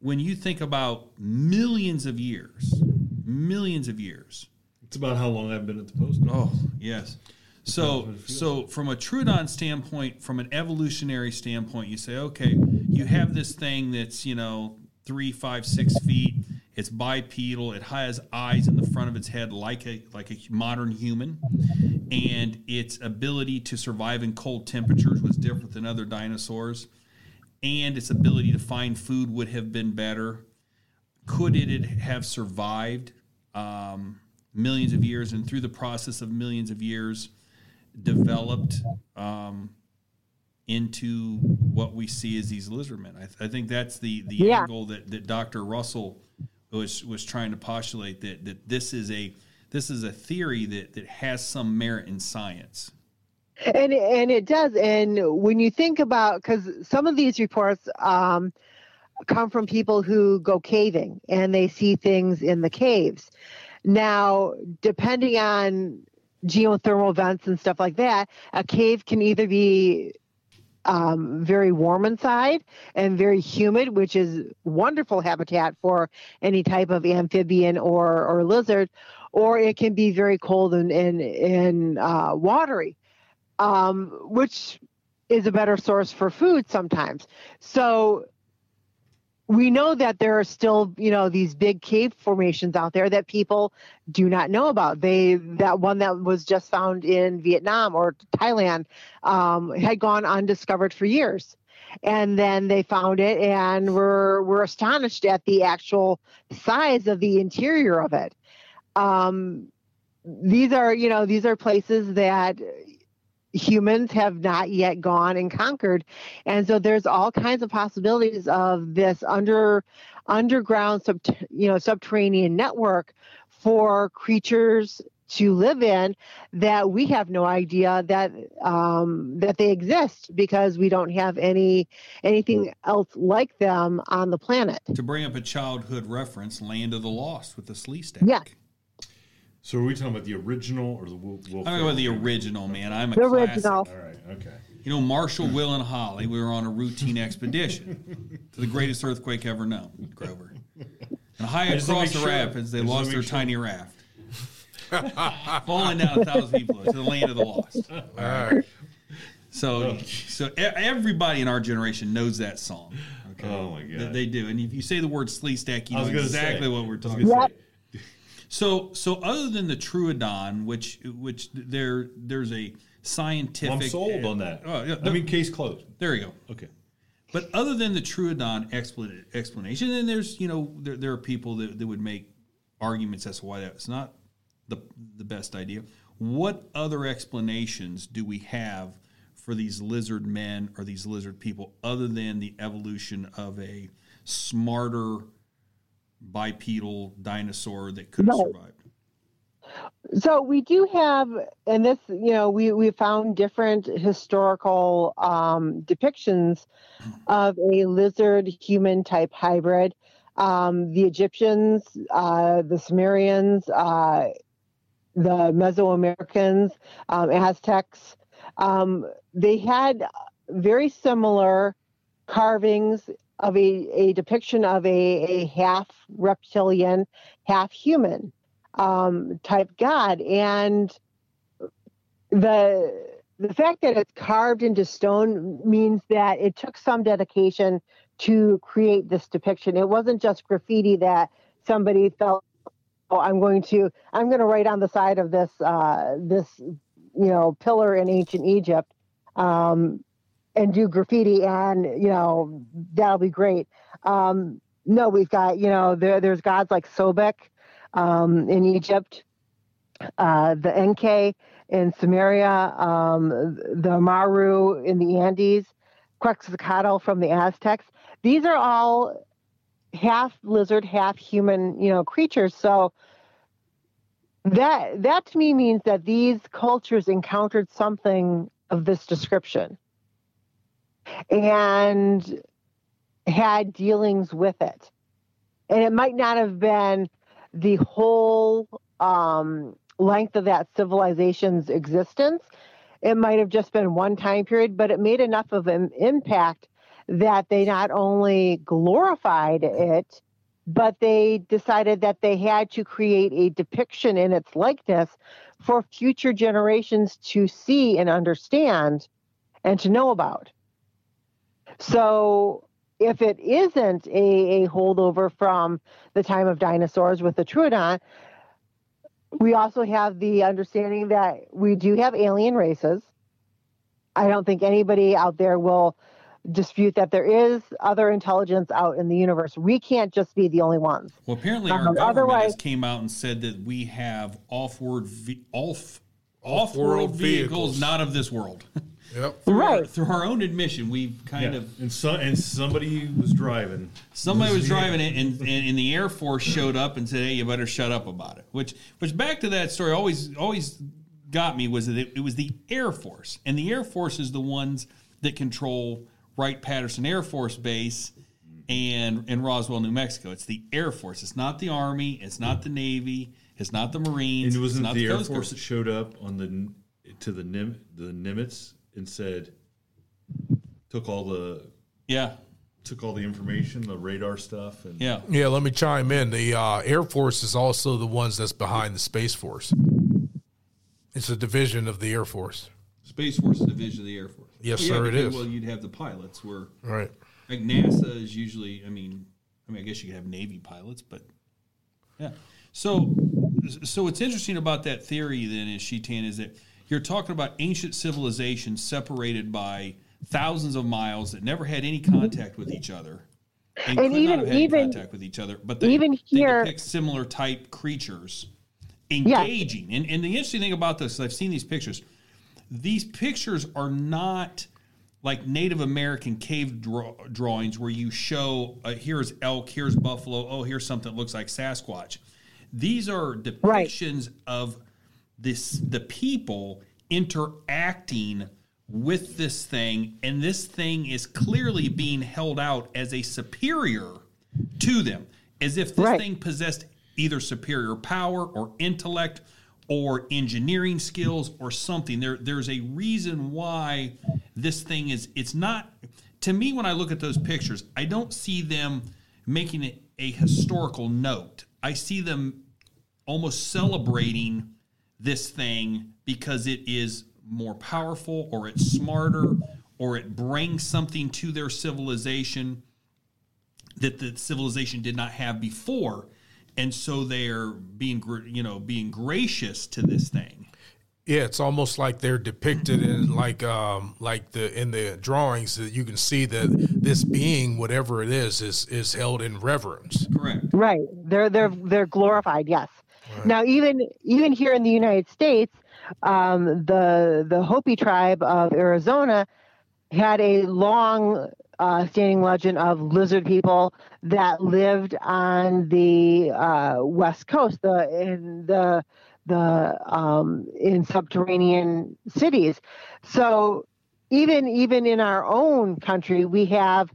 When you think about millions of years, millions of years, it's about how long I've been at the post. Oh, yes. So, so from a Troodon standpoint, from an evolutionary standpoint, you say, okay, you have this thing that's you know three, five, six feet. It's bipedal. It has eyes in the front of its head, like a like a modern human, and its ability to survive in cold temperatures was different than other dinosaurs, and its ability to find food would have been better. Could it have survived? Um, millions of years, and through the process of millions of years, developed um, into what we see as these lizardmen. I, th- I think that's the the yeah. angle that, that Dr. Russell was was trying to postulate that that this is a this is a theory that that has some merit in science. And and it does. And when you think about because some of these reports. Um, come from people who go caving and they see things in the caves. Now, depending on geothermal vents and stuff like that, a cave can either be um, very warm inside and very humid, which is wonderful habitat for any type of amphibian or, or lizard, or it can be very cold and, and, and uh, watery, um, which is a better source for food sometimes. So we know that there are still, you know, these big cave formations out there that people do not know about. They that one that was just found in Vietnam or Thailand um, had gone undiscovered for years, and then they found it and were were astonished at the actual size of the interior of it. Um, these are, you know, these are places that humans have not yet gone and conquered and so there's all kinds of possibilities of this under underground sub you know subterranean network for creatures to live in that we have no idea that um, that they exist because we don't have any anything else like them on the planet. To bring up a childhood reference, Land of the Lost with the Sleestak. Yeah. So are we talking about the original or the Will? Will I'm talking about the original, man. I'm a The classic. original. All right. Okay. You know, Marshall, Will, and Holly, we were on a routine expedition to the greatest earthquake ever known, Grover. And high across the sure. rapids, they lost their sure. tiny raft. Falling down a thousand feet below to the land of the lost. All right. So, so e- everybody in our generation knows that song. Okay, Oh, my God. They, they do. And if you say the word Sleestak, you know exactly say. what we're talking about. say. So, so other than the Troodon, which which there there's a scientific. I'm sold on that. Oh, yeah, I mean, case closed. there you go. Okay. But other than the Troodon expla- explanation, and there's you know there, there are people that, that would make arguments as to why that's not the the best idea. What other explanations do we have for these lizard men or these lizard people other than the evolution of a smarter bipedal dinosaur that could have No. survived? So we do have, and this, you know, we we found different historical um, depictions of a lizard human type hybrid. Um, the Egyptians, uh, the Sumerians, uh, the Mesoamericans, um, Aztecs, um, they had very similar carvings of a, a depiction of a, a half reptilian, half human um, type god. And the the fact that it's carved into stone means that it took some dedication to create this depiction. It wasn't just graffiti that somebody felt, oh, I'm going to I'm going to write on the side of this uh, this you know pillar in ancient Egypt. Um, and do graffiti and you know that'll be great. Um no we've got you know there there's gods like sobek um in egypt uh the enki in sumeria um the maru in the andes quetzalcoatl from the aztecs. These are all half lizard half human you know creatures. So that that to me means that these cultures encountered something of this description and had dealings with it. And it might not have been the whole um, length of that civilization's existence. It might have just been one time period, but it made enough of an impact that they not only glorified it, but they decided that they had to create a depiction in its likeness for future generations to see and understand and to know about. So if it isn't a, a holdover from the time of dinosaurs with the Troodon, we also have the understanding that we do have alien races. I don't think anybody out there will dispute that there is other intelligence out in the universe. We can't just be the only ones. Well, apparently our Um, government otherwise- has came out and said that we have off-world ve- off Off-world off-world vehicles, vehicles. not of this world. Yep. through, our, Right. through our own admission, we've kind Yeah. of and so, and somebody was driving. somebody was driving it, and, and, and the Air Force showed up and said, "Hey, you better shut up about it." Which, which back to that story, always always got me was that it, it was the Air Force, and the Air Force is the ones that control Wright Patterson Air Force Base and in Roswell, New Mexico. It's the Air Force. It's not the Army. It's not the Navy. It's not the Marines. And it wasn't not the Air Force that showed up on the to the Nim, the Nimitz and said, took all the Yeah, took all the information, the radar stuff, and yeah. Yeah, let me chime in. The uh, Air Force is also the ones that's behind the Space Force. It's a division of the Air Force. Space Force is a division of the Air Force. Yes, Yeah, sir, it because, is. Well, you'd have the pilots where Right. like NASA is usually. I mean, I mean, I guess you could have Navy pilots, but yeah. So, so what's interesting about that theory then is Sheetan is that you're talking about ancient civilizations separated by thousands of miles that never had any contact with each other. And, And even- not have had even- contact with each other, but they, even they here- depict similar type creatures engaging. And, and the interesting thing about this, I've seen these pictures. These pictures are not like Native American cave draw, drawings where you show uh, here's elk, here's buffalo, oh here's something that looks like Sasquatch. These are Right. depictions of this the people interacting with this thing, and this thing is clearly being held out as a superior to them, as if this Right. thing possessed either superior power or intellect or engineering skills or something. There, there's a reason why this thing is. It's not. To me, when I look at those pictures, I don't see them making it a historical note. I see them almost celebrating this thing because it is more powerful or it's smarter or it brings something to their civilization that the civilization did not have before and so they're being you know being gracious to this thing Yeah, it's almost like they're depicted in like um like the in the drawings that you can see that this being, whatever it is, is is held in reverence. correct Right. They're they're they're glorified. Yes. Now, even even here in the United States, um, the the Hopi tribe of Arizona had a long uh, standing legend of lizard people that lived on the uh, west coast, the in the the um, in subterranean cities. So even even in our own country, we have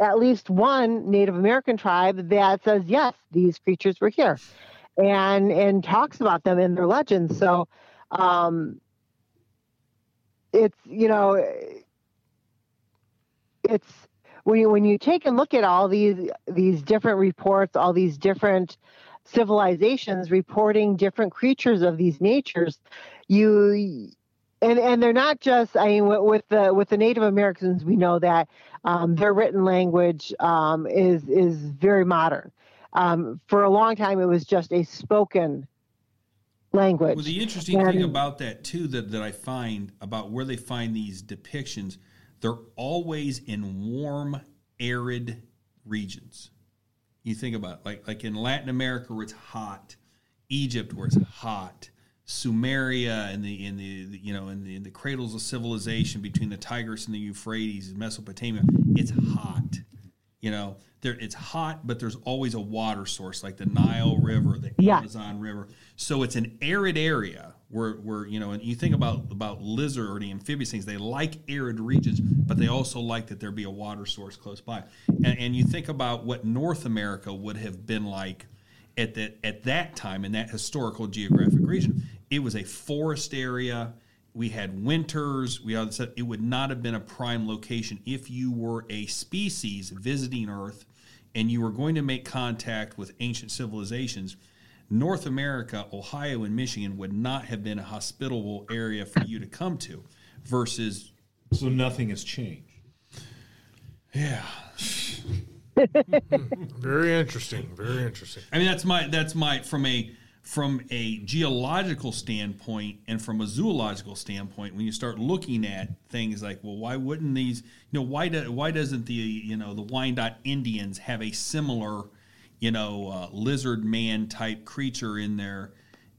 at least one Native American tribe that says yes, these creatures were here, and and talks about them in their legends. So um, it's you know it's when you when you take a look at all these these different reports, all these different civilizations reporting different creatures of these natures, you and and they're not just I mean with, the with the Native Americans we know that um, their written language um, is is very modern. Um, for a long time, it was just a spoken language. Well, the interesting thing about that too that, that I find about where they find these depictions, they're always in warm, arid regions. You think about it, like like in Latin America where it's hot, Egypt where it's hot, Sumeria and the in the, the you know in the, in the cradles of civilization between the Tigris and the Euphrates, Mesopotamia, it's hot. You know, there it's hot, but there's always a water source like the Nile River, the Yeah. Amazon River. So it's an arid area where where you know, and you think about about lizard or the amphibious things, they like arid regions, but they also like that there be a water source close by. And, and you think about what North America would have been like at that at that time in that historical geographic region. It was a forest area. We had winters. We all said it would not have been a prime location if you were a species visiting Earth and you were going to make contact with ancient civilizations. North America, Ohio, and Michigan would not have been a hospitable area for you to come to versus So nothing has changed. yeah hmm. Very interesting. Very interesting. I mean, that's my that's my from a from a geological standpoint and from a zoological standpoint. When you start looking at things like, well, why wouldn't these? You know, why do, why doesn't the you know the Wyandotte Indians have a similar you know uh, lizard man type creature in their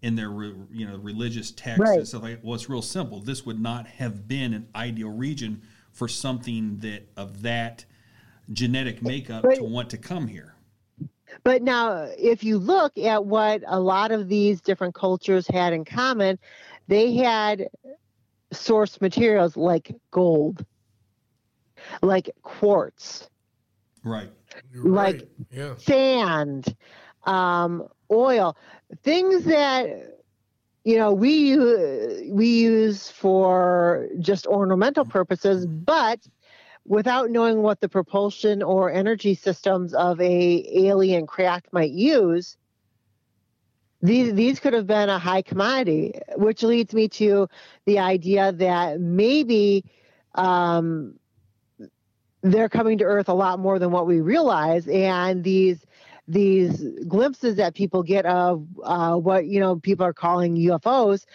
in their re- you know religious texts Right. and stuff like? Well, it's real simple. This would not have been an ideal region for something that of that genetic makeup to want to come here. But now, if you look at what a lot of these different cultures had in common, they had source materials like gold, like quartz, Right. You're Like- right. yeah. sand, um, oil, things that you know we we use for just ornamental purposes, but without knowing what the propulsion or energy systems of a alien craft might use, these these could have been a high commodity, which leads me to the idea that maybe um, they're coming to Earth a lot more than what we realize, and these these glimpses that people get of uh, what you know people are calling UFOs,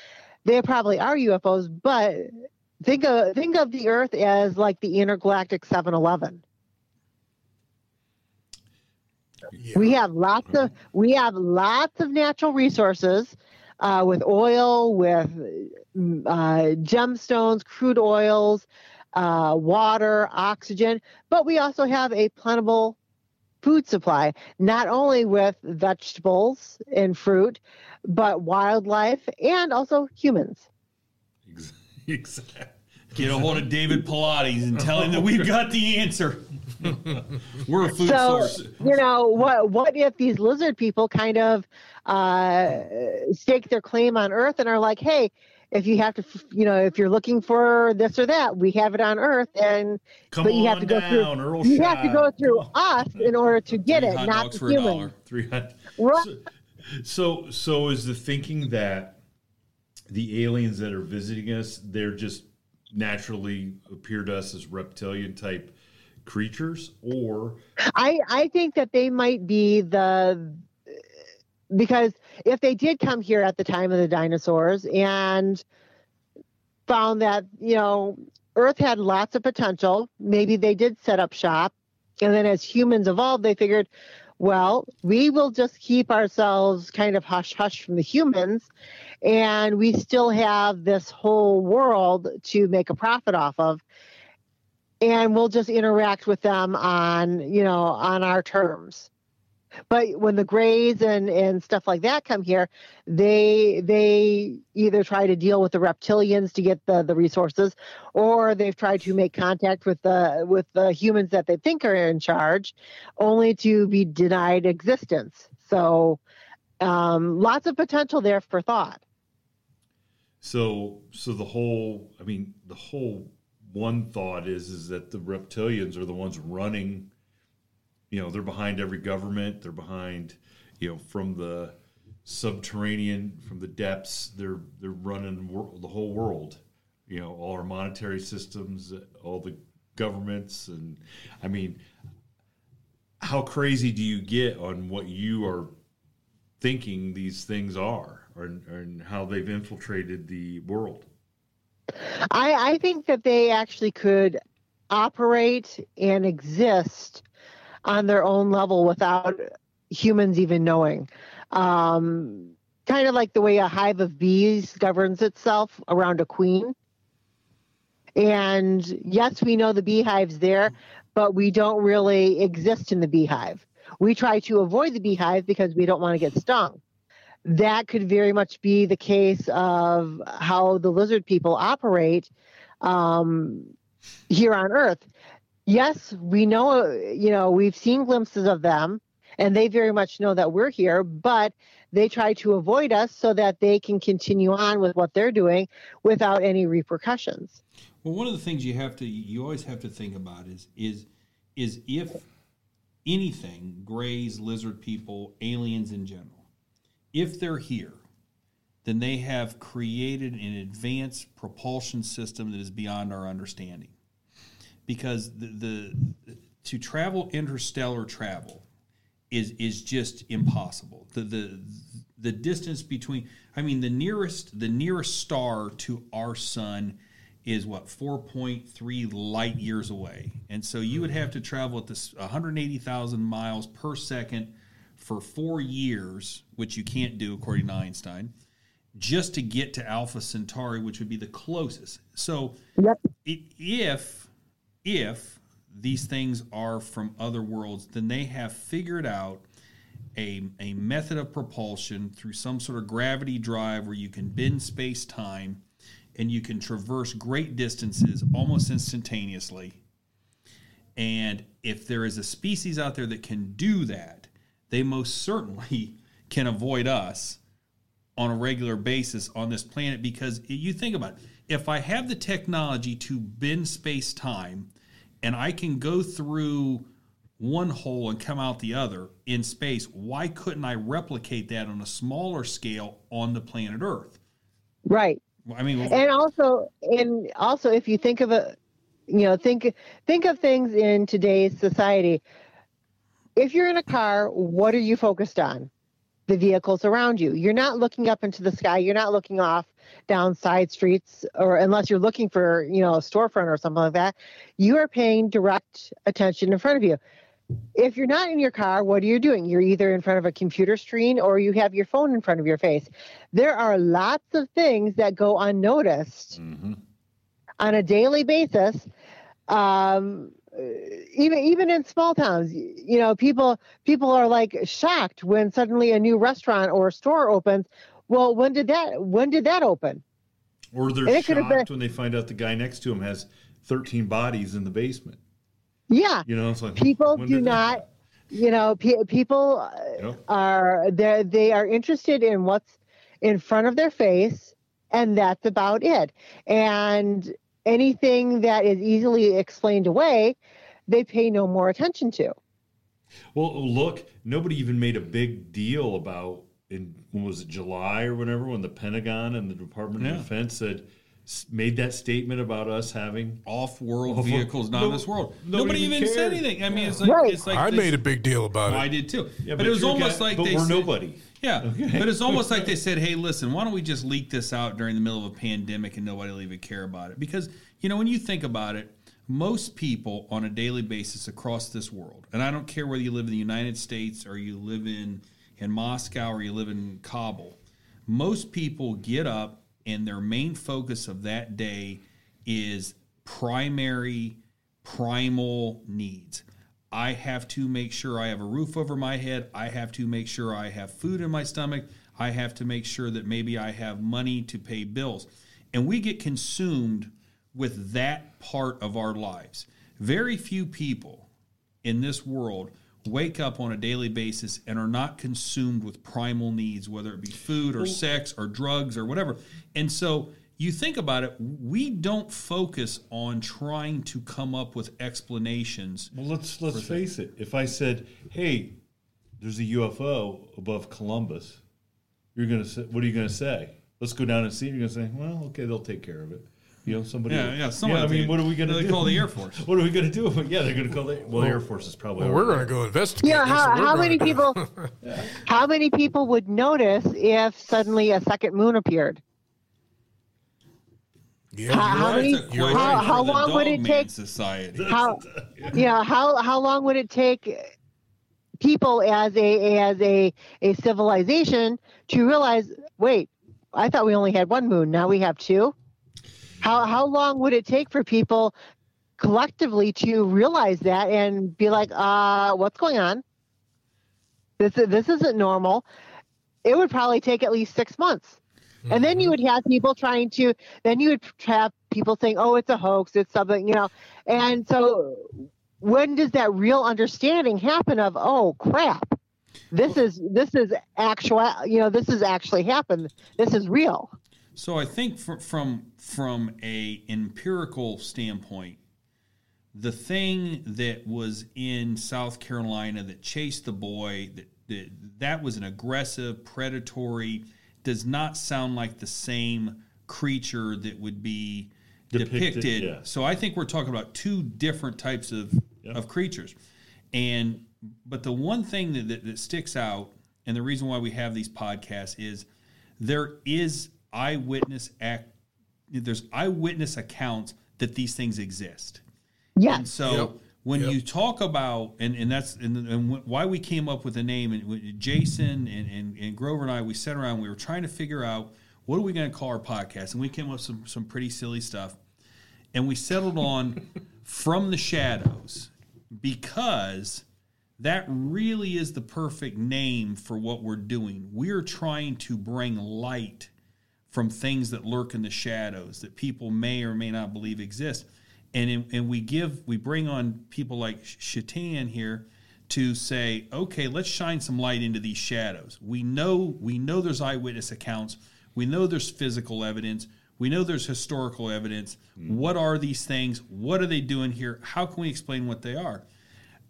they probably are UFOs, but think of think of the Earth as like the intergalactic 7-Eleven. Yeah. We have lots of we have lots of natural resources uh, with oil, with mm, uh, gemstones, crude oils, uh, water, oxygen, but we also have a plentiful food supply, not only with vegetables and fruit, but wildlife and also humans. Exactly. Get a hold of David Pilates and tell him that we've got the answer. We're a food so source. you know what what if these lizard people kind of uh, stake their claim on earth and are like hey if you have to you know if you're looking for this or that we have it on earth and Come but you have to go down, through Earl you have to go through us in order to get Three it hot not the for a humans dollar. Three hundred. Right. So, so is the thinking that the aliens that are visiting us, they're just naturally appear to us as reptilian type creatures, or I I think that they might be the because if they did come here at the time of the dinosaurs and found that you know Earth had lots of potential, maybe they did set up shop, and then as humans evolved, they figured, well, we will just keep ourselves kind of hush hush from the humans, and we still have this whole world to make a profit off of. And we'll just interact with them on you know on our terms. But when the grays and and stuff like that come here they they either try to deal with the reptilians to get the the resources or they've tried to make contact with the with the humans that they think are in charge only to be denied existence. So um, lots of potential there for thought so, so the whole, I mean, the whole one thought is is that the reptilians are the ones running. You know, they're behind every government. They're behind, you know, from the subterranean, from the depths. They're they're running the whole world. You know, all our monetary systems, all the governments, and I mean, how crazy do you get on what you are thinking these things are, and how they've infiltrated the world? I, I think that they actually could operate and exist on their own level without humans even knowing. Um, kind of like the way a hive of bees governs itself around a queen. And yes, we know the beehive's there, but we don't really exist in the beehive. We try to avoid the beehive because we don't want to get stung that could very much be the case of how the lizard people operate um, here on Earth. Yes, we know, you know, we've seen glimpses of them, and they very much know that we're here, but they try to avoid us so that they can continue on with what they're doing without any repercussions. Well, one of the things you have to you always have to think about is is is if anything, grays, lizard people, aliens in general, if they're here, then they have created an advanced propulsion system that is beyond our understanding. Because the, the to travel interstellar travel is is just impossible. The the the distance between I mean the nearest the nearest star to our sun is what 4.3 light years away. And so you would have to travel at this 180,000 miles per second for 4 years, which you can't do according to Einstein, just to get to Alpha Centauri, which would be the closest. So Yep. it, if if these things are from other worlds, then they have figured out a, a method of propulsion through some sort of gravity drive where you can bend space time and you can traverse great distances almost instantaneously. And if there is a species out there that can do that, they most certainly can avoid us on a regular basis on this planet because you think about it. If I have the technology to bend space time and I can go through one hole and come out the other in space, why couldn't I replicate that on a smaller scale on the planet Earth? Right. I mean, and also and also if you think of a you know think think of things in today's society if you're in a car what are you focused on the vehicles around you you're not looking up into the sky you're not looking off down side streets or unless you're looking for you know a storefront or something like that you are paying direct attention in front of you if you're not in your car, what are you doing? You're either in front of a computer screen or you have your phone in front of your face. There are lots of things that go unnoticed Mm-hmm. on a daily basis. Um, even even in small towns, you know, people people are like shocked when suddenly a new restaurant or store opens. Well, when did that when did that open? Or they're it could have shocked been- when they find out the guy next to him has 13 bodies in the basement. Yeah, You know, it's like people do that not you know pe- people uh, are they they are interested in what's in front of their face and that's about it and anything that is easily explained away they pay no more attention to Well, look, nobody even made a big deal about in when was it July or whenever when the Pentagon and the Department Yeah. of Defense said made that statement about us having off-world Off- vehicles not no- in this world. nobody Nobody, even even said anything. I mean, it's like Right. it's like I they- made a big deal about it. I did too. Yeah, but, it was almost guy- like but they we're said- nobody. Yeah, Okay. but it's almost like they said, "Hey, listen, why don't we just leak this out during the middle of a pandemic and nobody will even care about it?" Because you know, when you think about it, most people on a daily basis across this world, and I don't care whether you live in the United States or you live in in Moscow or you live in Kabul, most people get up and their main focus of that day is primary primal needs. I have to make sure I have a roof over my head. I have to make sure I have food in my stomach. I have to make sure that maybe I have money to pay bills. And we get consumed with that part of our lives. Very few people in this world wake up on a daily basis and are not consumed with primal needs, whether it be food or sex or drugs or whatever. And so you think about it, we don't focus on trying to come up with explanations. Well, let's let's face it. If I said, "Hey, there's a UFO above Columbus," you're gonna say, "What are you gonna say?" Let's go down and see. it. You're gonna say, "Well, okay, they'll take care of it." You know, somebody. Yeah, will- yeah, someone I mean, take what are we gonna They do? call the Air Force. what are we gonna do? Yeah, they're gonna call the well, the Air Force is probably. Well, we're going to go investigate. yeah this, how, and how many do- people how many people would notice if suddenly a second moon appeared Yeah, How- you're how many- That's a You're question how- how long would it take- Society. how yeah how how long would it take people as a as a a civilization to realize wait i thought we only had one moon now we have two? How how long would it take for people collectively to realize that and be like uh what's going on? This this isn't normal. It would probably take at least 6 months and then you mm-hmm. would have people trying to, then you would have people saying, oh, it's a hoax, it's something, you know. And so when does that real understanding happen of, oh, crap, this is, this is actual, you know, this has actually happened. This is real. So I think from from from a empirical standpoint, the thing that was in South Carolina that chased the boy that that, that was an aggressive, predatory, does not sound like the same creature that would be Depicted, depicted. yeah. So I think we're talking about two different types of of creatures, and but the one thing that, that that sticks out, and the reason why we have these podcasts is there is eyewitness act. There's eyewitness accounts that these things exist. Yeah. And so Yep. When Yep. you talk about and, and that's and, and why we came up with the name and Jason and, and, and Grover and I we sat around we were trying to figure out what are we going to call our podcast and we came up with some some pretty silly stuff and we settled on from the shadows because that really is the perfect name for what we're doing. We're trying to bring light from things that lurk in the shadows that people may or may not believe exist. And, in, and we give, we bring on people like Shetan here to say, okay, let's shine some light into these shadows. We know, we know there's eyewitness accounts. We know there's physical evidence. We know there's historical evidence. What are these things? What are they doing here? How can we explain what they are?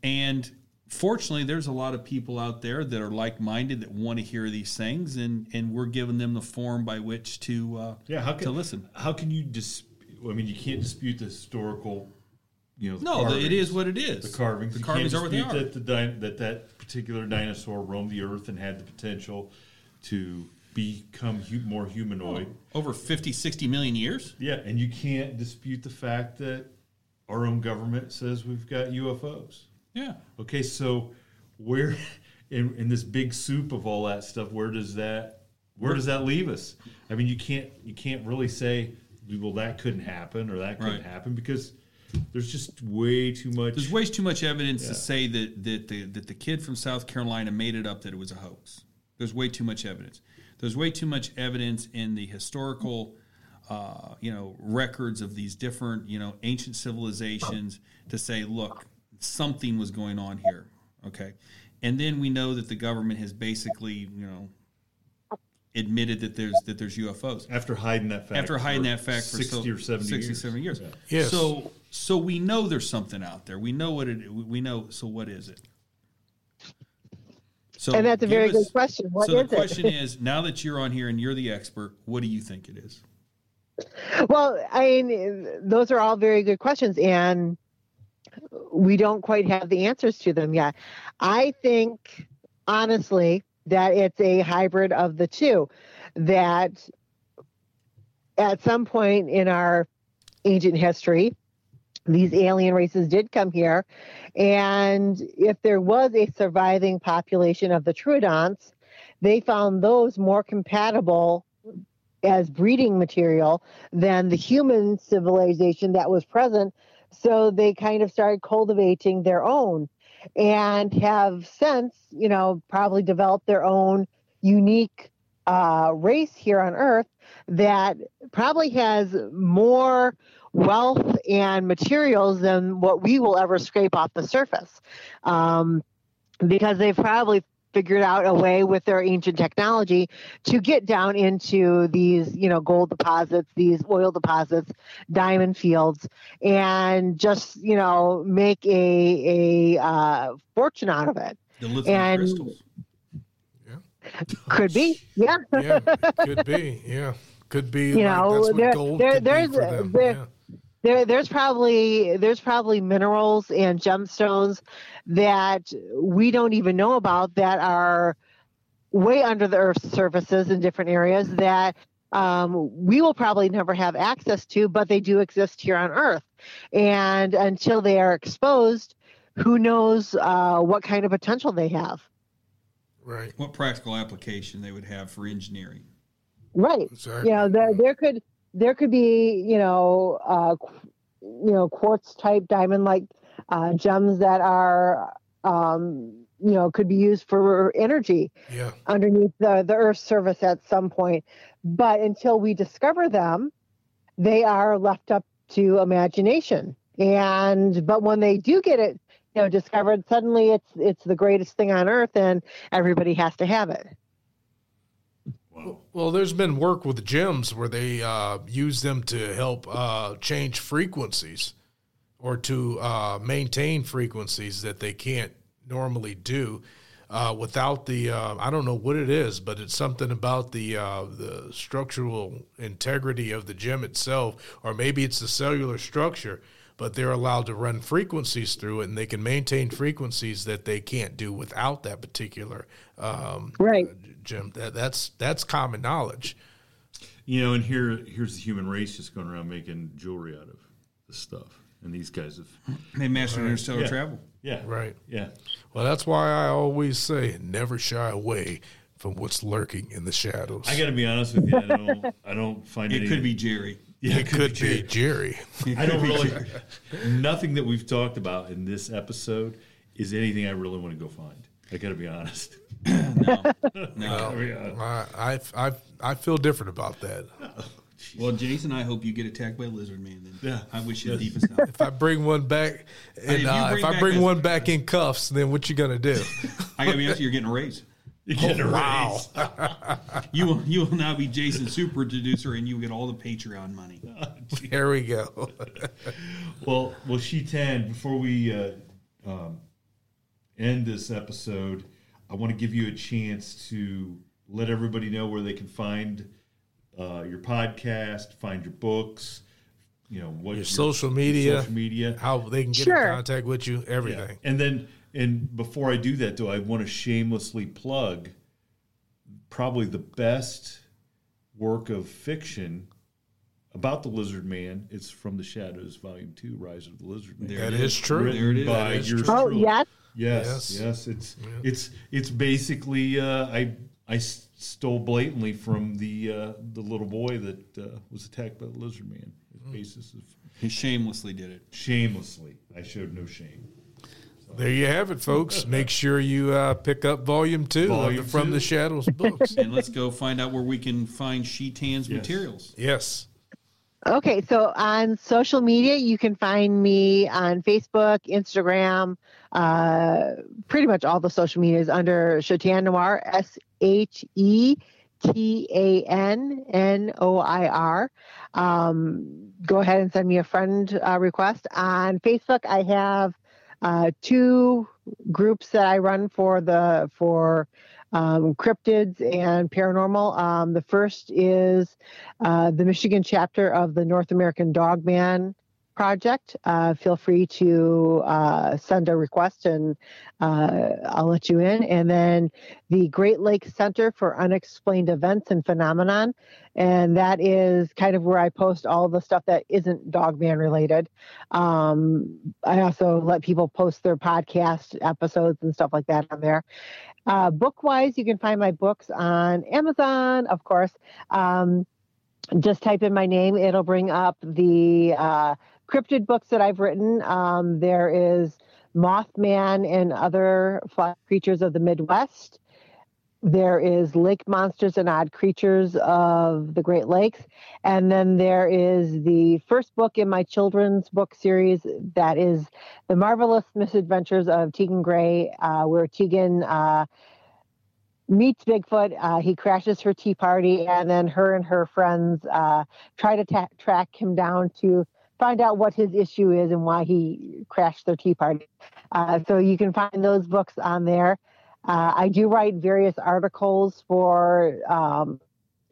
And fortunately, there's a lot of people out there that are like-minded that want to hear these things, and and we're giving them the form by which to uh, Yeah, how can to listen. How can you dis? I mean, you can't dispute the historical. You know, the No, the- it is what it is. The carvings. The You carvings can't are what they are. That, the di- that that particular dinosaur roamed the earth and had the potential to become hu- more humanoid. Oh, over 50, 60 million years. Yeah, and you can't dispute the fact that our own government says we've got UFOs. Yeah. Okay, so where in, in this big soup of all that stuff, where does that where does that leave us? I mean, you can't you can't really say, well, that couldn't happen or that couldn't Right. happen because there's just way too much. There's way too much evidence Yeah. to say that that the that the kid from South Carolina made it up that it was a hoax. There's way too much evidence. There's way too much evidence in the historical, uh, you know, records of these different, you know, ancient civilizations to say, look, something was going on here. Okay, and then we know that the government has basically, you know, admitted that there's that there's UFOs after hiding that fact. after hiding that fact for 60 so, or 70 60, years. 70 years. Yeah. Yes. So so we know there's something out there. We know what it. We know. So what is it? So And that's a very us- good question. What so is the question is: Now that you're on here and you're the expert, what do you think it is? Well, I mean, those are all very good questions, and we don't quite have the answers to them yet. I think, honestly, that it's a hybrid of the two. That at some point in our ancient history, these alien races did come here, and if there was a surviving population of the Troodons, they found those more compatible as breeding material than the human civilization that was present. So they kind of started cultivating their own and have since, you know, probably developed their own unique uh, race here on Earth that probably has more wealth and materials than what we will ever scrape off the surface. Um, because they've probably figured out a way with their ancient technology to get down into these, you know, gold deposits, these oil deposits, diamond fields, and just, you know, make a a uh, fortune out of it. The lithium And- crystals. Could be, yeah. yeah, could be. Yeah, could be. You like, know, that's what there- gold there- could be there's for a- them. there- yeah. There there's probably there's probably minerals and gemstones that we don't even know about that are way under the earth's surfaces in different areas that um, we will probably never have access to but they do exist here on earth and until they are exposed who knows uh, what kind of potential they have Right. What practical application they would have for engineering? right Exactly. you know there, there could there could be you know uh you know quartz type diamond like uh gems that are um you know could be used for energy Yeah. underneath the the earth's surface at some point. But until we discover them they are left up to imagination. And but when they do get it you know discovered suddenly it's it's the greatest thing on earth and everybody has to have it Well, there's been work with gems where they uh, use them to help uh, change frequencies or to uh, maintain frequencies that they can't normally do uh, without the. Uh, I don't know what it is, but it's something about the uh, the structural integrity of the gem itself, or maybe it's the cellular structure. But they're allowed to run frequencies through it, and they can maintain frequencies that they can't do without that particular um, right gem. That, that's that's common knowledge. You know, and here here's the human race just going around making jewelry out of this stuff, and these guys have. They mastered interstellar Yeah. travel. Yeah. Right. Yeah. Well, that's why I always say never shy away from what's lurking in the shadows. I got to be honest with you. I don't. I don't find It any- could be Jerry. Yeah, it could be Jerry. I don't really. nothing that we've talked about in this episode is anything I really want to go find. I got to be honest. No, Well, Yeah. I, I, I, I feel different about that. Well, Jason, I hope you get attacked by a lizard man. Then, Yeah. I wish you the deepest down. If I bring one back, and if uh, bring if I bring one back in cuffs, then what you gonna do? I gotta be honest, you're getting a raise. You get a Wow. raise. You will you will now be Jason super producer, and you get all the Patreon money. There we go. Well, well, Shetan. Before we uh, um, end this episode, I want to give you a chance to let everybody know where they can find uh, your podcast, find your books. You know what Your social media. social media, How they can get Sure. in contact with you, everything. and then and before I do that, though, I want to shamelessly plug probably the best work of fiction about the Lizard Man. It's from the Shadows, Volume Two, Rise of the Lizard Man. There That it is true. There it is. by That is yours true. Oh, yes. Yes, Yes. yes, it's it's it's basically uh, I I stole blatantly from the uh, the little boy that uh, was attacked by the lizard man. Mm. Basis of He shamelessly did it. shamelessly, I showed no shame. There you have it, folks. Make sure you uh, pick up volume two Volume of the From two. the Shadows books. And let's go find out where we can find Shetan's Yes. materials. yes. Okay, so on social media, you can find me on Facebook, Instagram, uh, pretty much all the social medias under Shetan Noir, S H E T A N N O I R. Um, go ahead and send me a friend uh, request. On Facebook, I have uh, two groups that I run for the for um, cryptids and paranormal. Um, the first is uh, the Michigan chapter of the North American Dogman Project. Uh, feel free to uh, send a request and uh, I'll let you in. And then the Great Lakes Center for Unexplained Events and Phenomenon. And that is kind of where I post all the stuff that isn't Dogman related. Um, I also let people post their podcast episodes and stuff like that on there. Uh, book wise, you can find my books on Amazon, of course. Um, just type in my name, it'll bring up the uh, cryptid books that I've written. Um, there is Mothman and Other Fly Creatures of the Midwest. There is Lake Monsters and Odd Creatures of the Great Lakes. And then there is the first book in my children's book series that is The Marvelous Misadventures of Tegan Gray, uh, where Tegan uh, meets Bigfoot. Uh, he crashes her tea party, and then her and her friends uh, try to ta- track him down to find out what his issue is and why he crashed their tea party. Uh, so you can find those books on there. Uh, I do write various articles for um,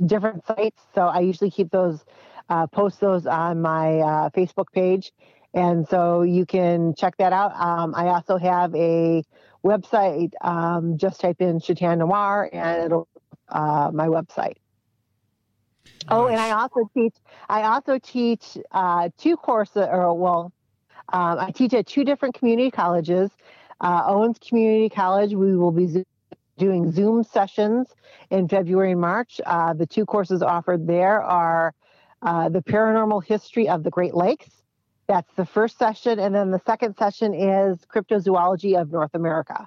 different sites, so I usually keep those, uh, post those on my uh, Facebook page, and so you can check that out. Um, I also have a website. Um, just type in Shetan Noir, and it'll uh, my website. Oh, and I also teach. I also teach uh, two courses, or well, um, I teach at two different community colleges. Uh, Owens Community College. We will be zo- doing Zoom sessions in February and March. Uh, the two courses offered there are uh, the paranormal history of the Great Lakes. That's the first session, and then the second session is cryptozoology of North America.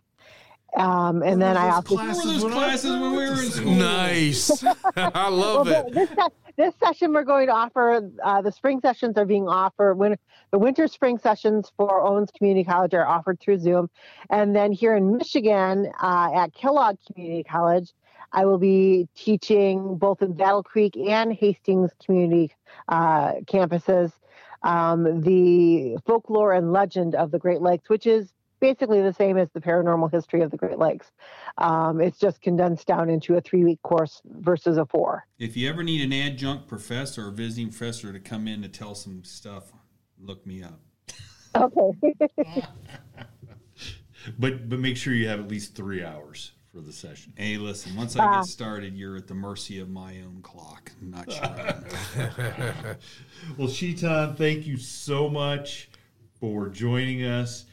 Um, and then I also What were those classes when we were in school? Nice. I love well, it. This, this session we're going to offer, uh, the spring sessions are being offered, when the winter spring sessions for Owens Community College are offered through Zoom. And then here in Michigan uh, at Kellogg Community College, I will be teaching both in Battle Creek and Hastings Community uh, campuses um, the folklore and legend of the Great Lakes, which is basically the same as the paranormal history of the Great Lakes. Um, it's just condensed down into a three week course versus a four. If you ever need an adjunct professor or visiting professor to come in to tell some stuff, look me up. Okay. But but make sure you have at least three hours for the session. Hey, listen, once I get started, you're at the mercy of my own clock. I'm not sure. Well, Shetan, thank you so much for joining us.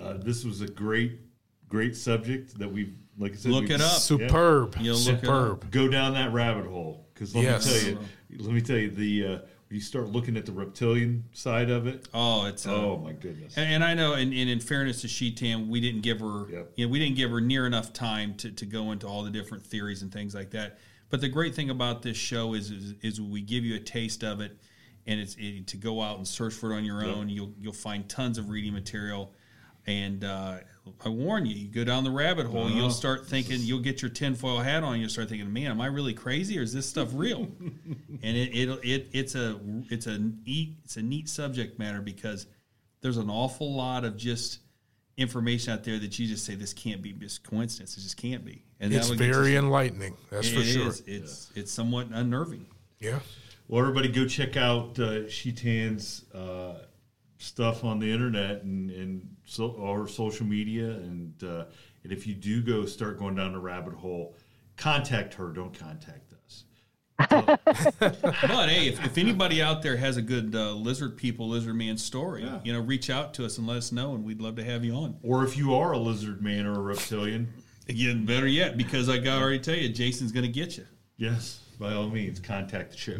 Uh, this was a great, great subject that we've, like I said, Look it up. Superb. You'll look it Superb. Go down that rabbit hole because let Yes. me tell you, let me tell you the uh, when you start looking at the reptilian side of it. Oh, it's uh, Oh my goodness! And, and I know, and, and in fairness to Shetan, we didn't give her, Yep. you know, we didn't give her near enough time to, to go into all the different theories and things like that. But the great thing about this show is is, is we give you a taste of it, and it's it, to go out and search for it on your own. You'll you'll find tons of reading material, and uh, I warn you, you go down the rabbit hole, Uh-huh. you'll start thinking, you'll get your tinfoil hat on, you'll start thinking, man, am I really crazy or is this stuff real? and it, it, it it's a it's a neat it's a neat subject matter because there's an awful lot of just information out there that you just say this can't be just coincidence. It just can't be. And It's that'll get very enlightening. That's it for sure. is. It's it's somewhat unnerving. Yeah. Well, everybody go check out uh, Shetan's uh, stuff on the internet and, and so, or social media. And, uh, and if you do go start going down the rabbit hole, contact her. Don't contact us. But hey, if, if anybody out there has a good uh, lizard people, lizard man story, Yeah. you know, reach out to us and let us know, and we'd love to have you on. Or if you are a lizard man or a reptilian, Again, better yet, because I got already tell you, Jason's going to get you. yes, by all means, contact the show.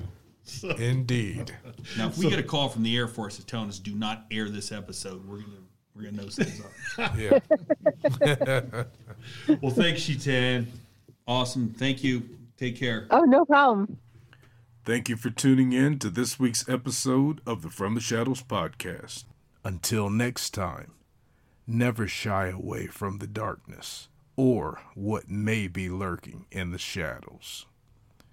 Indeed. Now, if we get a call from the Air Force that's telling us do not air this episode, we're gonna we're gonna know something's up. Yeah. Well, thanks, Shetan. Awesome, thank you. Take care. Oh, no problem. Thank you for tuning in to this week's episode of the From the Shadows podcast. Until next time, never shy away from the darkness or what may be lurking in the shadows.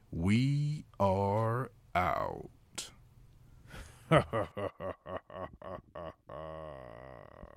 We are out.